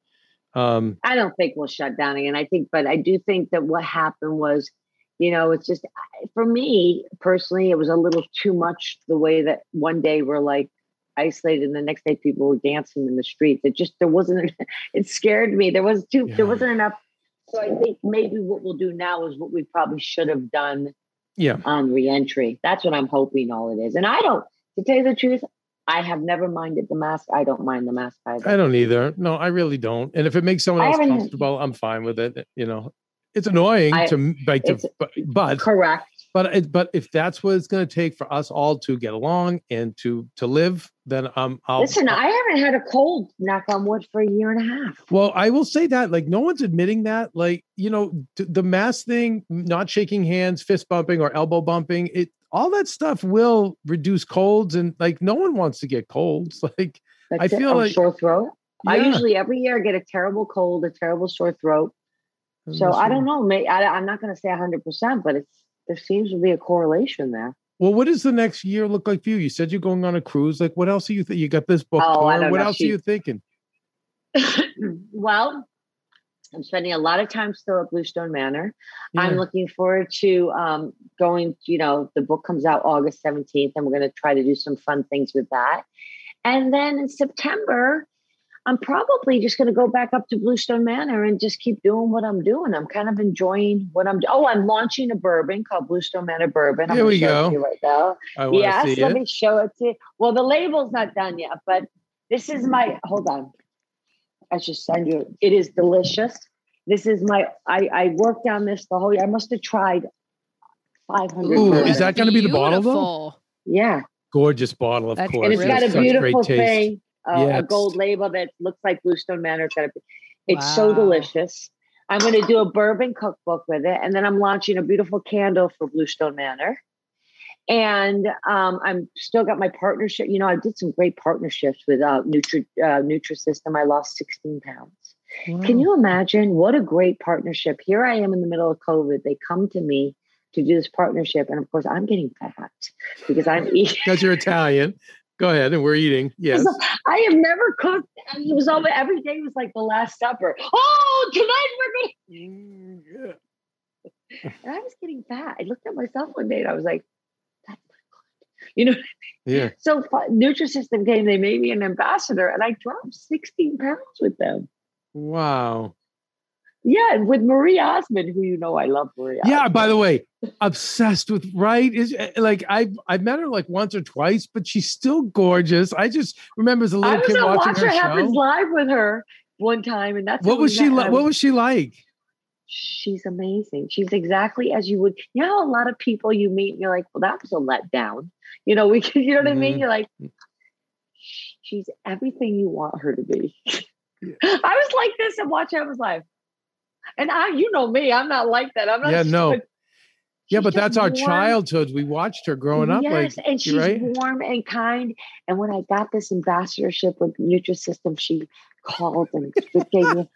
um I don't think we'll shut down again. I think, but I do think that what happened was, you know, it's just for me personally, it was a little too much the way that one day we're like isolated and the next day people were dancing in the streets. It just there wasn't it scared me. There was too Yeah. there wasn't enough. So I think maybe what we'll do now is what we probably should have done yeah. on reentry. That's what I'm hoping all it is. And I don't to tell you the truth, I have never minded the mask. I don't mind the mask either. I don't either. No, I really don't. And if it makes someone else comfortable, I'm fine with it. You know, it's annoying I- to like to, but, but Correct. but it, but if that's what it's going to take for us all to get along and to to live, then um, I'll listen. I haven't had a cold, knock on wood, for a year and a half. Well, I will say that like no one's admitting that. Like you know, the mask thing, not shaking hands, fist bumping, or elbow bumping, it all that stuff will reduce colds, and like no one wants to get colds. Like That's I it. feel Oh, like sore throat. I usually every year get a terrible cold, a terrible sore throat. So I don't know. May I, I'm not going to say 100, percent but it's there seems to be a correlation there. Well, what does the next year look like for you? You said you're going on a cruise. Like, what else are you? Th- you got this book Oh, I don't What know. else She- are you thinking? well, I'm spending a lot of time still at Bluestone Manor. I'm looking forward to um, going. You know, the book comes out August 17th, and we're going to try to do some fun things with that. And then in September, I'm probably just going to go back up to Bluestone Manor and just keep doing what I'm doing. I'm kind of enjoying what I'm. doing. Oh, I'm launching a bourbon called Bluestone Manor Bourbon. I'm Here we show it go. to you right now. I Yes, let it. me show it to you. Well, the label's not done yet, but this is my. Hold on. I should send you. It is delicious. This is my. I I worked on this the whole year. I must have tried 500. Is that gonna be the bottle, though? Beautiful. Yeah, Gorgeous bottle, of That's course. and it's really got a great beautiful taste. thing, uh, Yes. a gold label that looks like Bluestone Manor. It's got a. It's so delicious. I'm going to do a bourbon cookbook with it, and then I'm launching a beautiful candle for Bluestone Manor. And um, I'm still got my partnership. You know, I did some great partnerships with uh, Nutri uh, Nutrisystem. I lost 16 pounds. Can you imagine what a great partnership? Here I am in the middle of COVID. They come to me to do this partnership, and of course, I'm getting fat because I'm eating. Because you're Italian. Go ahead, and we're eating. Yes. I have never cooked. I mean, it was all every day was like the Last Supper. Oh, tonight we're Mm, yeah. gonna. And I was getting fat. I looked at myself one day and I was like, "That's not good." You know. Yeah. So Nutrisystem came. They made me an ambassador, and I dropped 16 pounds with them. Wow. Yeah, and with Marie Osmond, who you know I love Marie. Yeah. Osmond. By the way, obsessed with right is eh, like I've I've met her like once or twice, but she's still gorgeous. I just remember as a little was kid watching Watch her What Happens show. live with her one time, and that's What was she? like. What was she like? She's amazing. She's exactly as you would. You know, a lot of people you meet, and you're like, well, that was a letdown. You know, we can. You know what I mean? Mhm. You're like, she's everything you want her to be. Yeah. I was like this and watch Happens live, and I, you know me, I'm not like that. I'm not. Yeah, no. but Yeah, but that's our warm. childhoods. We watched her growing up. Yes, Like, and she's right. warm and kind. And when I got this ambassadorship with Nutrisystem, she called and gave me.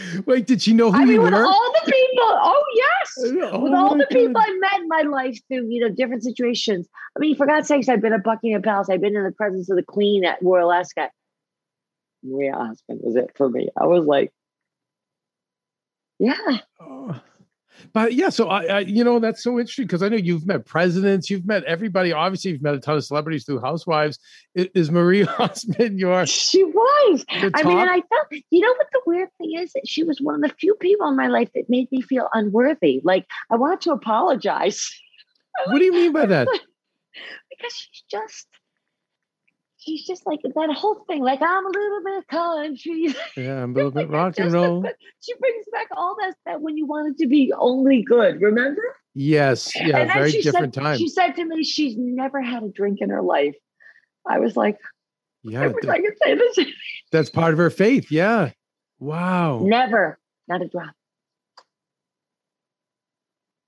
wait, did she know who I you mean, with were? all the people. Oh yes, Oh with all the people I met in my life through you know different situations. I mean, for God's sakes, I've been at Buckingham Palace. I've been in the presence of the Queen at Royal Ascot. Maria Osmond was it for me. I was like, yeah. Oh. But yeah, so I, I, you know, that's so interesting because I know you've met presidents, you've met everybody. Obviously, you've met a ton of celebrities through Housewives. I- Is Marie Osmond your She was. I mean, and I felt, you know what the weird thing is? That she was one of the few people in my life that made me feel unworthy. Like I wanted to apologize what do you mean by that? because she's just, she's just like that whole thing. Like I'm a little bit country. Yeah, I'm a little bit rock and roll. She brings back all that that when you wanted to be only good. Remember? Yes, yeah, very different said, time. She said to me, she's never had a drink in her life. I was like, I Yeah, wish th- I could say this. that's part of her faith. Yeah. Wow. Never, not a drop.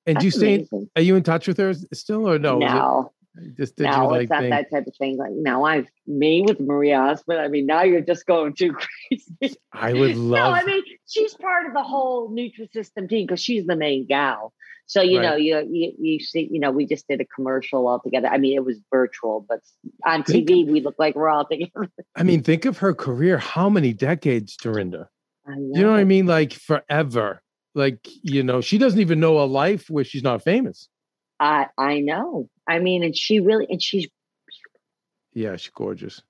And do you That's stay? Are you in touch with her still, or no? No, just did no, you like it's not thing? that type of thing. Like now, I've me with Maria Osmond. I mean, now you're just going too crazy. I would no, love. I mean she's part of the whole Nutrisystem team because she's the main gal. So you Right. know, you, you you see, you know, we just did a commercial all together. I mean, it was virtual, but on Think- TV we look like we're all together. I mean, think of her career. How many decades, Dorinda? You know what I mean? Like forever. Like you know, she doesn't even know a life where she's not famous. I I know. I mean, and she really, and she's, Yeah, she's gorgeous.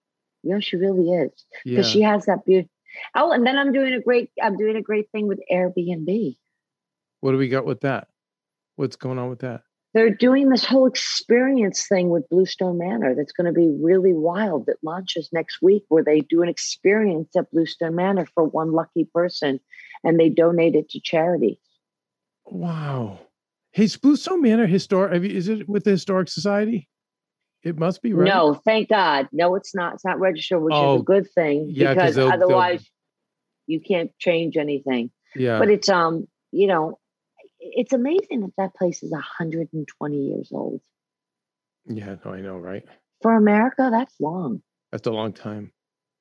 you know, she really is Yeah. because she has that beauty. Oh, and then I'm doing a great, I'm doing a great thing with Airbnb. what do we got with that? What's going on with that? they're doing this whole experience thing with Bluestone Manor that's going to be really wild that launches next week where they do an experience at Bluestone Manor for one lucky person and they donate it to charity. Wow. Hey, Bluestone Manor historic? Is it with the Historic Society? It must be right. No, thank God. No, it's not. It's not registered, which Oh, is a good thing yeah, 'cause because they'll- they'll- otherwise you can't change anything. Yeah. But it's um, you know, it's amazing that that place is 120 years old. yeah. No, I know, right? For America, that's long. That's a long time.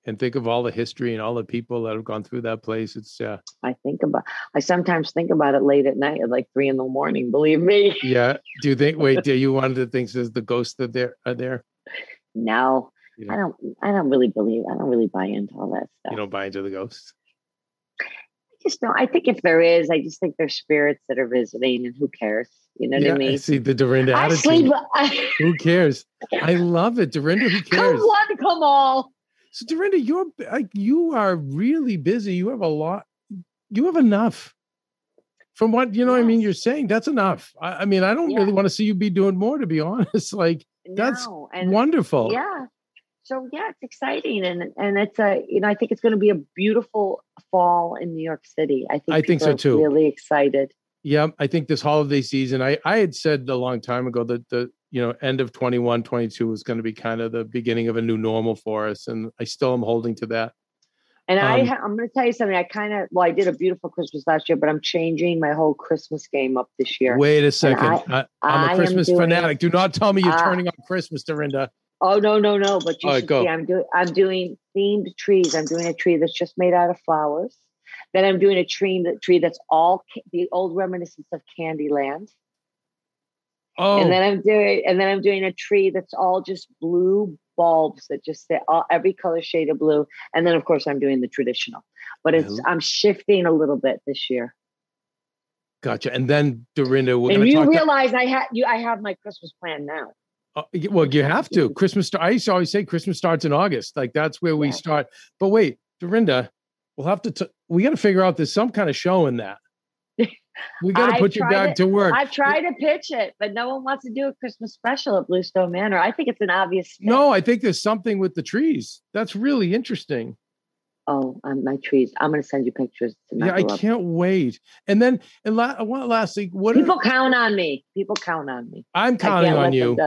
And think of all the history and all the people that have gone through that place. It's uh, I think about I sometimes think about it late at night at like three in the morning, believe me. yeah. Do you think? Wait, do you one of the things is the ghosts that there are there? No, You I don't, I don't really believe I don't really buy into all that stuff. you don't buy into the ghosts. I just don't. I think if there is, I just think there's spirits that are visiting and who cares? You know what I mean? I see the Dorinda I attitude. sleep I, Who cares? I love it, Dorinda. Who cares? come one, come all. So Dorinda, you're like you are really busy. You have a lot. You have enough. From what you know, I mean, you're saying that's enough. I, I mean, I don't Yeah. really want to see you be doing more, to be honest. Like That's No, and wonderful. yeah. So yeah, it's exciting and and it's a you know I think it's going to be a beautiful fall in New York City. I think I think so too. Really excited. Yeah, I think this holiday season, I I had said a long time ago that the you know end of 21, 22 was going to be kind of the beginning of a new normal for us, and I still am holding to that. And I Um, ha- I'm going to tell you something. I kind of well I did a beautiful Christmas last year, but I'm changing my whole Christmas game up this year. Wait a second, I- I, am a Christmas doing- fanatic. Do not tell me you're Ah. turning on Christmas, Dorinda. Oh no no no! But you All should see. I'm doing I'm doing themed trees. I'm doing a tree that's just made out of flowers. Then I'm doing a tree that tree that's all ca- the old reminiscence of Candyland. Oh, And then I'm doing and then I'm doing a tree that's all just blue bulbs that just say all every color shade of blue. And then of course I'm doing the traditional. But it's Mhm. I'm shifting a little bit this year. gotcha. And then Dorinda, we're and you realize I have you I have my Christmas plan now. Uh, well, you have to. Christmas. I used to always say Christmas starts in August. Like that's where we Yeah. start. But wait, Dorinda, we'll have to. T- we got to figure out there's some kind of show in that. We got to put you tried back it. to work. I've tried to pitch it, but no one wants to do a Christmas special at Bluestone Manor. I think it's an obvious no, I think there's something with the trees. That's really interesting. Oh, um, my trees. I'm going to send you pictures. tonight. Yeah, I can't wait. And then, and la- one last thing, what People are, count on me. People count on me. I'm counting on you.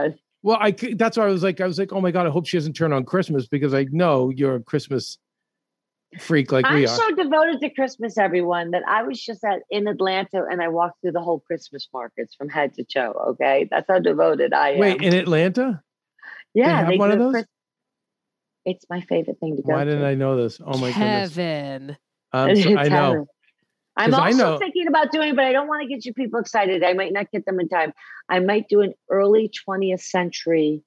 Well, I that's why I was like, I was like, oh my god, I hope she doesn't turn on Christmas because I know you're a Christmas freak like I'm we are. I'm so devoted to Christmas, everyone, that I was just at in Atlanta and I walked through the whole Christmas markets from head to toe. Okay, that's how devoted I am. Wait, in Atlanta? yeah, have one of those? Chris- It's my favorite thing to go. Why didn't to. I know this? Oh my goodness. Um, It's so- I know. heaven. I'm 'Cause I also know- thinking about doing, but I don't want to get you people excited. I might not get them in time. I might do an early 20th century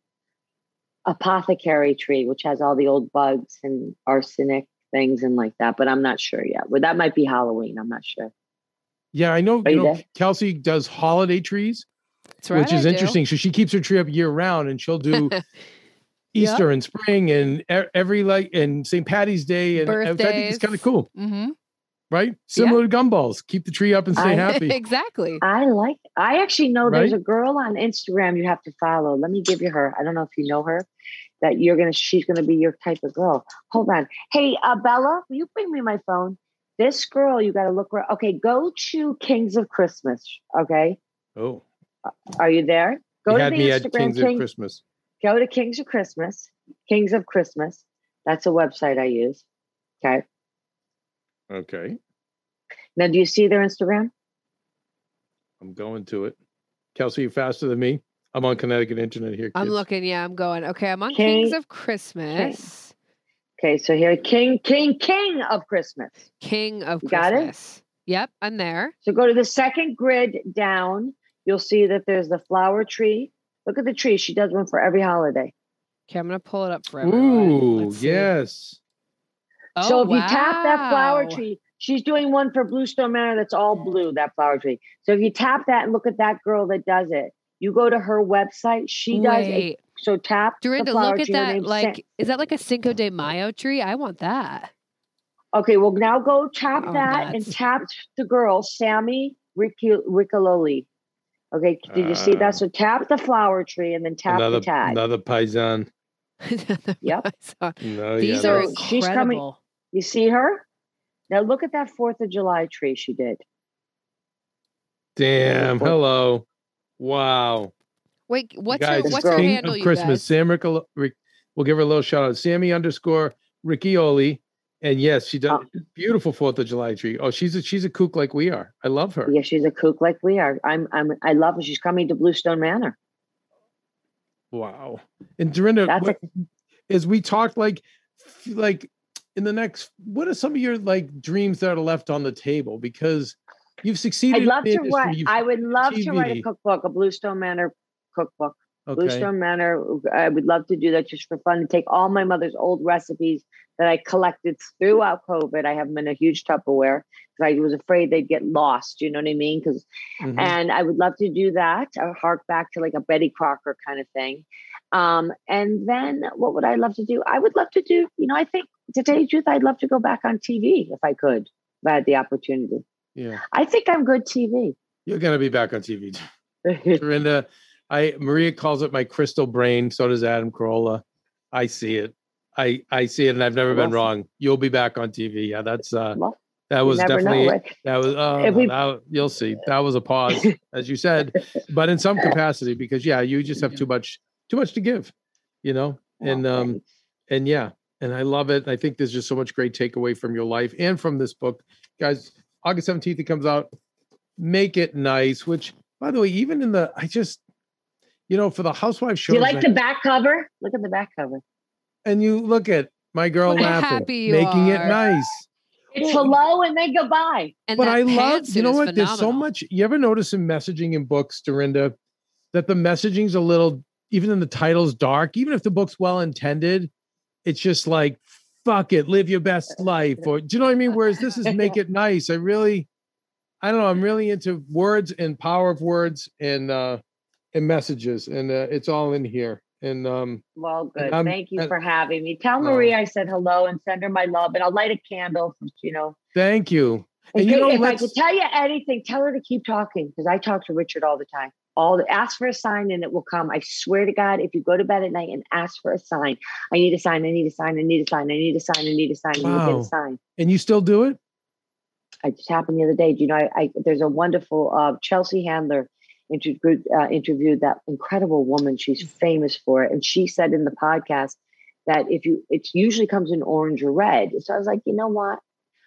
apothecary tree, which has all the old bugs and arsenic things and like that. But I'm not sure yet. Well, that might be Halloween. I'm not sure. Yeah, I know. You you know. Kelsey does holiday trees, That's right. which is I do. interesting. So she keeps her tree up year round, and she'll do Easter and spring and every like and St. Patty's Day, and which I think Birthdays. it's kind of cool, Mm-hmm. right? Similar to gumballs. Keep the tree up and stay I- happy. exactly. I like. I actually know there's a girl on Instagram you have to follow. Let me give you her. I don't know if you know her. That you're gonna. She's gonna be your type of girl. Hold on. Hey, uh, Bella, will you bring me my phone? This girl, you got to look. Where, okay, go to Kings of Christmas. Okay, Oh, are you there? Go he to the Instagram. Kings of Christmas. go to Kings of Christmas. Kings of Christmas. That's a website I use. Okay. Okay, Now, do you see their Instagram? I'm going to it. Kelsey, you faster than me. I'm on Connecticut internet here. I'm looking. Yeah, I'm going. Okay, I'm on King- Kings of Christmas. Okay, so here, King, King, King of Christmas. King of You got it? Christmas. Yep, I'm there. So go to the second grid down. You'll see that there's the flower tree. Look at the tree. She does one for every holiday. Okay, I'm gonna pull it up for everyone. Ooh, Let's see. yes. Oh, so if you tap that flower tree, she's doing one for Bluestone Manor that's all blue, that flower tree. So if you tap that and look at that girl that does it, you go to her website. She does it. Wait, So tap the Dorinda, flower look at that. name's Like, Sa- is that like a Cinco de Mayo tree? I want that. okay, well now go tap Oh, that and tap the girl, Sammy Ricky Riccololi. Okay, did you see Ah. that? So tap the flower tree and then tap another the tag. another paisan. Yep. No, These yeah, are So she's coming- incredible. You see her? Now look at that Fourth of July tree she did. Damn. Hello. Wow. Wait, You what's guys, your what's girl- your King handle, of you Christmas, guys? Sam Riccolo- Rick, we'll give her a little shout out. Sammy underscore Riccioli. And yes, she does Oh. beautiful Fourth of July tree. Oh, she's a she's a kook like we are. I love her. Yeah, she's a kook like we are. I'm I'm I love her. She's coming to Bluestone Manor. Wow. And Dorinda, That's what, as we talked, like, like in the next, what are some of your like dreams that are left on the table? Because you've succeeded. I'd love in to industry, write. you've- I would love to write a cookbook, a Bluestone Manor cookbook. okay. Bluestone Manor. I would love to do that just for fun. And take all my mother's old recipes that I collected throughout COVID. I have them in a huge Tupperware because I was afraid they'd get lost. You know what I mean? Because Mhm. and I would love to do that. Or hark back to like a Betty Crocker kind of thing. Um, and then what would I love to do? I would love to do. You know, I think to tell you the truth, I'd love to go back on TV if I could. If I had the opportunity. Yeah. I think I'm good TV. You're gonna be back on TV. Dorinda, I Maria calls it my crystal brain. So does Adam Carolla. I see it. I I see it, and I've never been wrong. You'll be back on TV. Yeah, that's uh that was definitely know. right? that was oh If no, we- that, you'll see. That was a pause, as you said, but in some capacity because yeah, you just have too much too much to give, you know. And um and yeah, and I love it. I think there's just so much great takeaway from your life and from this book, guys. August 17th it comes out. Make it nice. Which, by the way, even in the I just, you know, for the housewife shows, Do you like I- the back cover? Look at the back cover. and you look at my girl Look how laughing, happy you making it nice. It's hello and then goodbye. And but I love, you know is what? There's so much. You ever notice in messaging in books, Dorinda, that the messaging's a little, even in the titles, dark. Even if the book's well intended, it's just like, fuck it, live your best life. Or do you know what I mean? Whereas this is make it nice. I really, I don't know. I'm really into words and power of words and uh and messages, and uh, it's all in here. And um, Well, good. Thank you and- for having me. Tell Marie Maria I said hello and send her my love, and I'll light a candle. You know, thank you. And In you know, if I could tell you anything, tell her to keep talking because I talk to Richard all the time. All the, ask for a sign and it will come. I swear to God, if you go to bed at night and ask for a sign, I need a sign, I need a sign, I need a sign, I need a sign, I need a sign, and you get Wow. a sign. and you still do it. I just happened the other day. Do you know? I, I there's a wonderful uh, Chelsea Handler interviewed uh, interviewed that incredible woman. She's famous for it, and she said in the podcast that if you, it usually comes in orange or red. So I was like, you know what?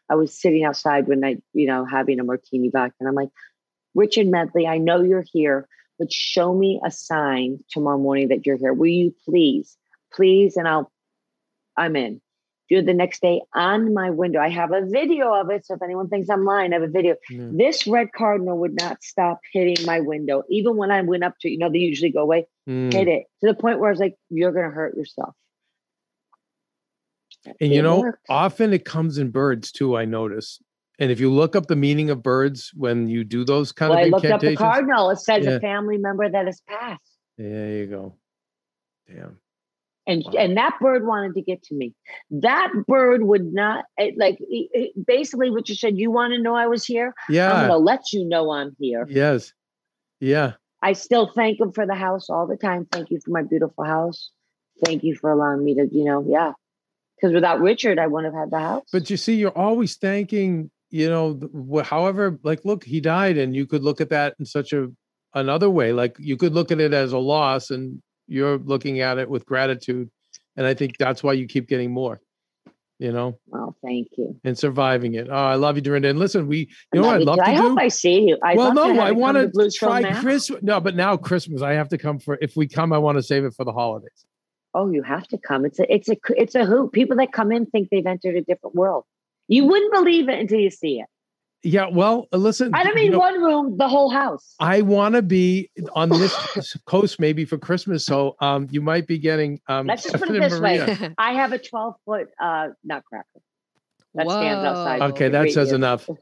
I was sitting outside when I, you know, having a martini back, and I'm like, Richard Medley, I know you're here, but show me a sign tomorrow morning that you're here. Will you please, please? And I'll, I'm in. Do it the next day on my window. I have a video of it. So if anyone thinks I'm lying, I have a video. Yeah. This red cardinal would not stop hitting my window, even when I went up to, you know, they usually go away, Mm. hit it to the point where I was like, you're going to hurt yourself. And you know, works. often it comes in birds too, I notice. And if you look up the meaning of birds when you do those kind Well, I of looked up the cardinal. It says Yeah. a family member that has passed. there you go. Damn. and Wow. and that bird wanted to get to me. That bird would not it, like it- it- eh, basically what you said. You want to know I was here. Yeah. I'm going to let you know I'm here. Yes. Yeah. I still thank him for the house all the time. Thank you for my beautiful house. Thank you for allowing me to, you know, yeah. Because without Richard, I wouldn't have had the house. But you see, you're always thanking, you know, however, like, look, he died, and you could look at that in such a another way. Like you could look at it as a loss, and you're looking at it with gratitude. And I think that's why you keep getting more, you know, well, thank you. and surviving it. Oh, I love you, Dorinda. And listen, we, you know love I'd you love too. to I do? hope I see you. I well, no, I want want to try Christmas. No, but now Christmas, I have to come for. If we come, I want to save it for the holidays. Oh, you have to come. It's a, it's a, it's a hoot. People that come in think they've entered a different world. You wouldn't believe it until you see it. Yeah. Well, uh, listen. I don't you mean know, one room, the whole house. I want to be on this coast maybe for Christmas. So um, you might be getting. Um, Let's just put it and this way. I have a 12 foot uh, nutcracker. That stands outside. Whoa. Okay, that says you. enough.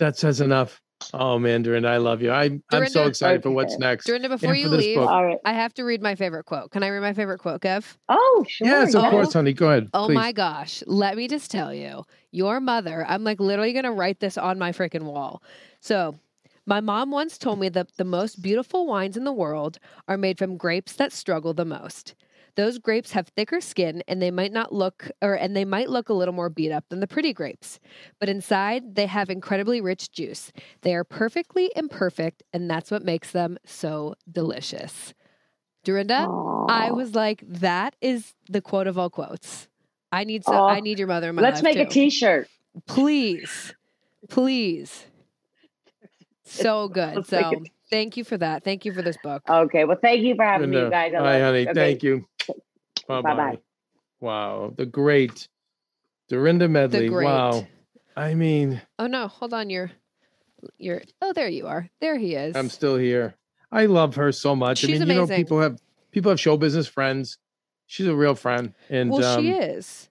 That says enough. Oh, Mandarin, I love you. I, I'm so excited for what's next. Dorinda, before you leave, book. All right. I have to read my favorite quote. Can I read my favorite quote, Kev? Oh, sure. Yes, of yeah. course, honey. Go ahead. Oh please. my gosh. Let me just tell you, your mother, I'm like literally going to write this on my freaking wall. So, my mom once told me that the most beautiful wines in the world are made from grapes that struggle the most. Those grapes have thicker skin and they might not look or and they might look a little more beat up than the pretty grapes. But inside they have incredibly rich juice. They are perfectly imperfect and that's what makes them so delicious. Dorinda, I was like, that is the quote of all quotes. I need so Aw. I need your mother in my Let's life make a too. t-shirt. Please. Please. So good. So thank you for that. Thank you for this book. Okay. Well, thank you for having me, Linda. guys. I Hi, honey. okay. Thank you. Bye bye. Wow, the great Dorinda Medley. great. Wow. I mean, Oh no, hold on. You're you're oh there you are. There he is. I'm still here. I love her so much. She's I mean, you know, amazing. people have people have show business friends. She's a real friend, and well, um, she is.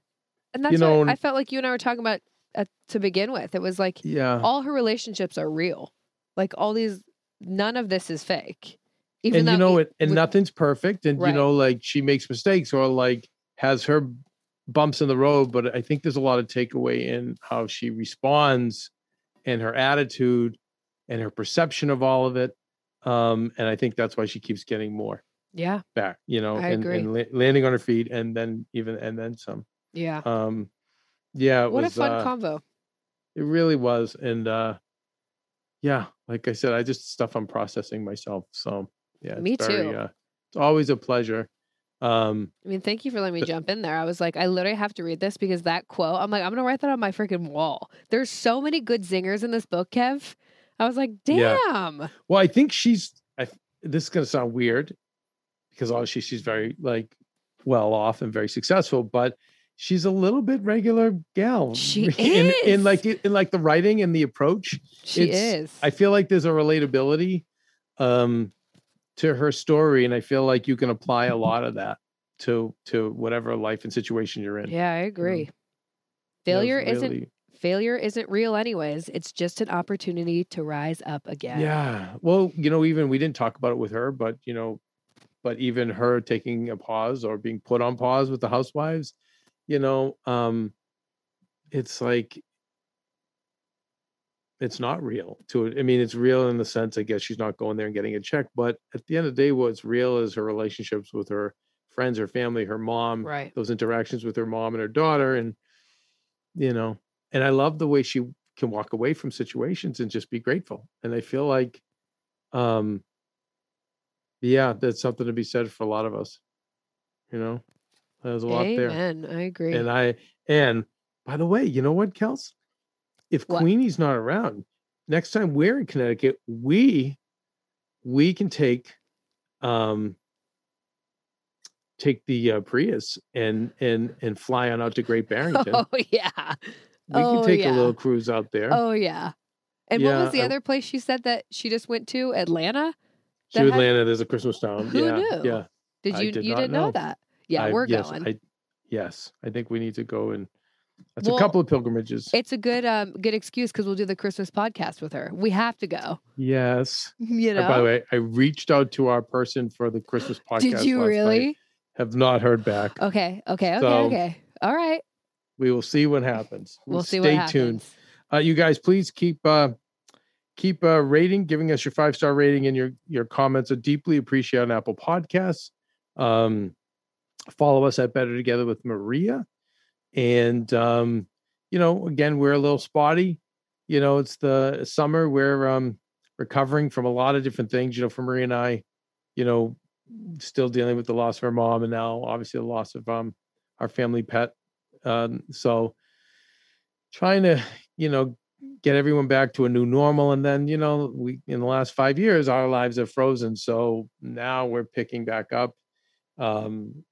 And that's you know, what I felt like you and I were talking about at, to begin with. It was like yeah. all her relationships are real. Like all these none of this is fake. Even and you know it it, and nothing's perfect, and Right. you know, like she makes mistakes or like has her bumps in the road. But I think there's a lot of takeaway in how she responds, and her attitude, and her perception of all of it. Um, and I think that's why she keeps getting more. Yeah. back, you know, I and, agree. and la- landing on her feet, and then even and then some. Yeah. Um, yeah, What was, a fun uh, convo. It really was, and uh, yeah, like I said, I just stuff I'm processing myself. So yeah, Me very, too. Uh, it's always a pleasure. Um, I mean, thank you for letting me but- jump in there. I was like, I literally have to read this because that quote, I'm like, I'm gonna write that on my freaking wall. There's so many good zingers in this book, Kev. I was like, Yeah. damn. well, I think she's. I, this is gonna sound weird, because obviously she's very like well off and very successful, but she's a little bit regular gal. She in, is. in like in like the writing and the approach. She It's- is. I feel like there's a relatability um, to her story, and I feel like you can apply a lot of that to to whatever life and situation you're in. yeah, I agree. You know, Failure it's isn't failure isn't real anyways. It's just an opportunity to rise up again. Yeah. Well, you know, even we didn't talk about it with her, but you know, but even her taking a pause or being put on pause with the housewives, you know, um, it's like it's not real to it. I mean, it's real in the sense, I guess she's not going there and getting a check, but at the end of the day, what's real is her relationships with her friends, her family, her mom, Right. those interactions with her mom and her daughter. And, you know, and I love the way she can walk away from situations and just be grateful. And I feel like, um, yeah, that's something to be said for a lot of us. You know, there's a lot there. Amen. I agree. And I, and by the way, you know what, Kels? If What? Queenie's not around, next time we're in Connecticut, we, we can take, um, take the uh, Prius and and and fly on out to Great Barrington. oh yeah. we oh, can take yeah. a little cruise out there. Oh yeah. And what was the I- other place she said that she just went to? Atlanta? to that had- Atlanta, there's a Christmas town. Who yeah, knew? yeah. Did you did you didn't know. know. that? Yeah, I- we're yes, going. I, yes, I think we need to go and that's Well, a couple of pilgrimages. It's a good um good excuse because we'll do the Christmas podcast with her. We have to go. yes. You know. By the way, I reached out to our person for the Christmas podcast. Did you last night. really? Have not heard back. Okay. Okay. Okay. So- okay. All right. We will see what happens. We'll see Stay what tuned. happens. Uh, you guys, please keep uh, keep uh, rating, giving us your five star rating, and your your comments are deeply appreciated on Apple Podcasts. Um, follow us at Better Together with Maria, and um, you know, again, we're a little spotty. You know, it's the summer. We're um, recovering from a lot of different things. You know, for Marie and I, you know, still dealing with the loss of our mom, and now obviously the loss of um, our family pet. Um, so trying to, you know, get everyone back to a new normal. And then, you know, we in the last five years, our lives have frozen. So now we're picking back up. Um,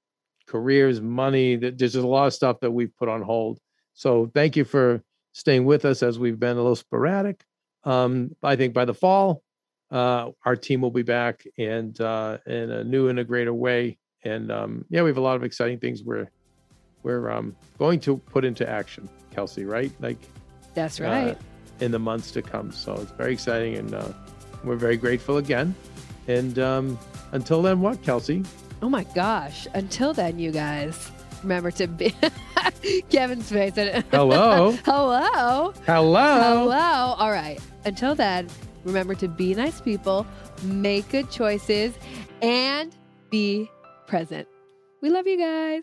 careers, money, that there's just a lot of stuff that we've put on hold. So thank you for staying with us as we've been a little sporadic. Um, I think by the fall, uh, our team will be back and uh, in a new and a greater way. And um, yeah, we have a lot of exciting things we're we're um, going to put into action, Kelsey. Right? Like That's uh, right. in the months to come. So it's very exciting, and uh, we're very grateful again. And um, until then, what, Kelsey? Oh my gosh. Until then, you guys remember to be Kevin's face. and- Hello, Hello. hello. Hello. All right. Until then, remember to be nice people, make good choices, and be present. We love you guys.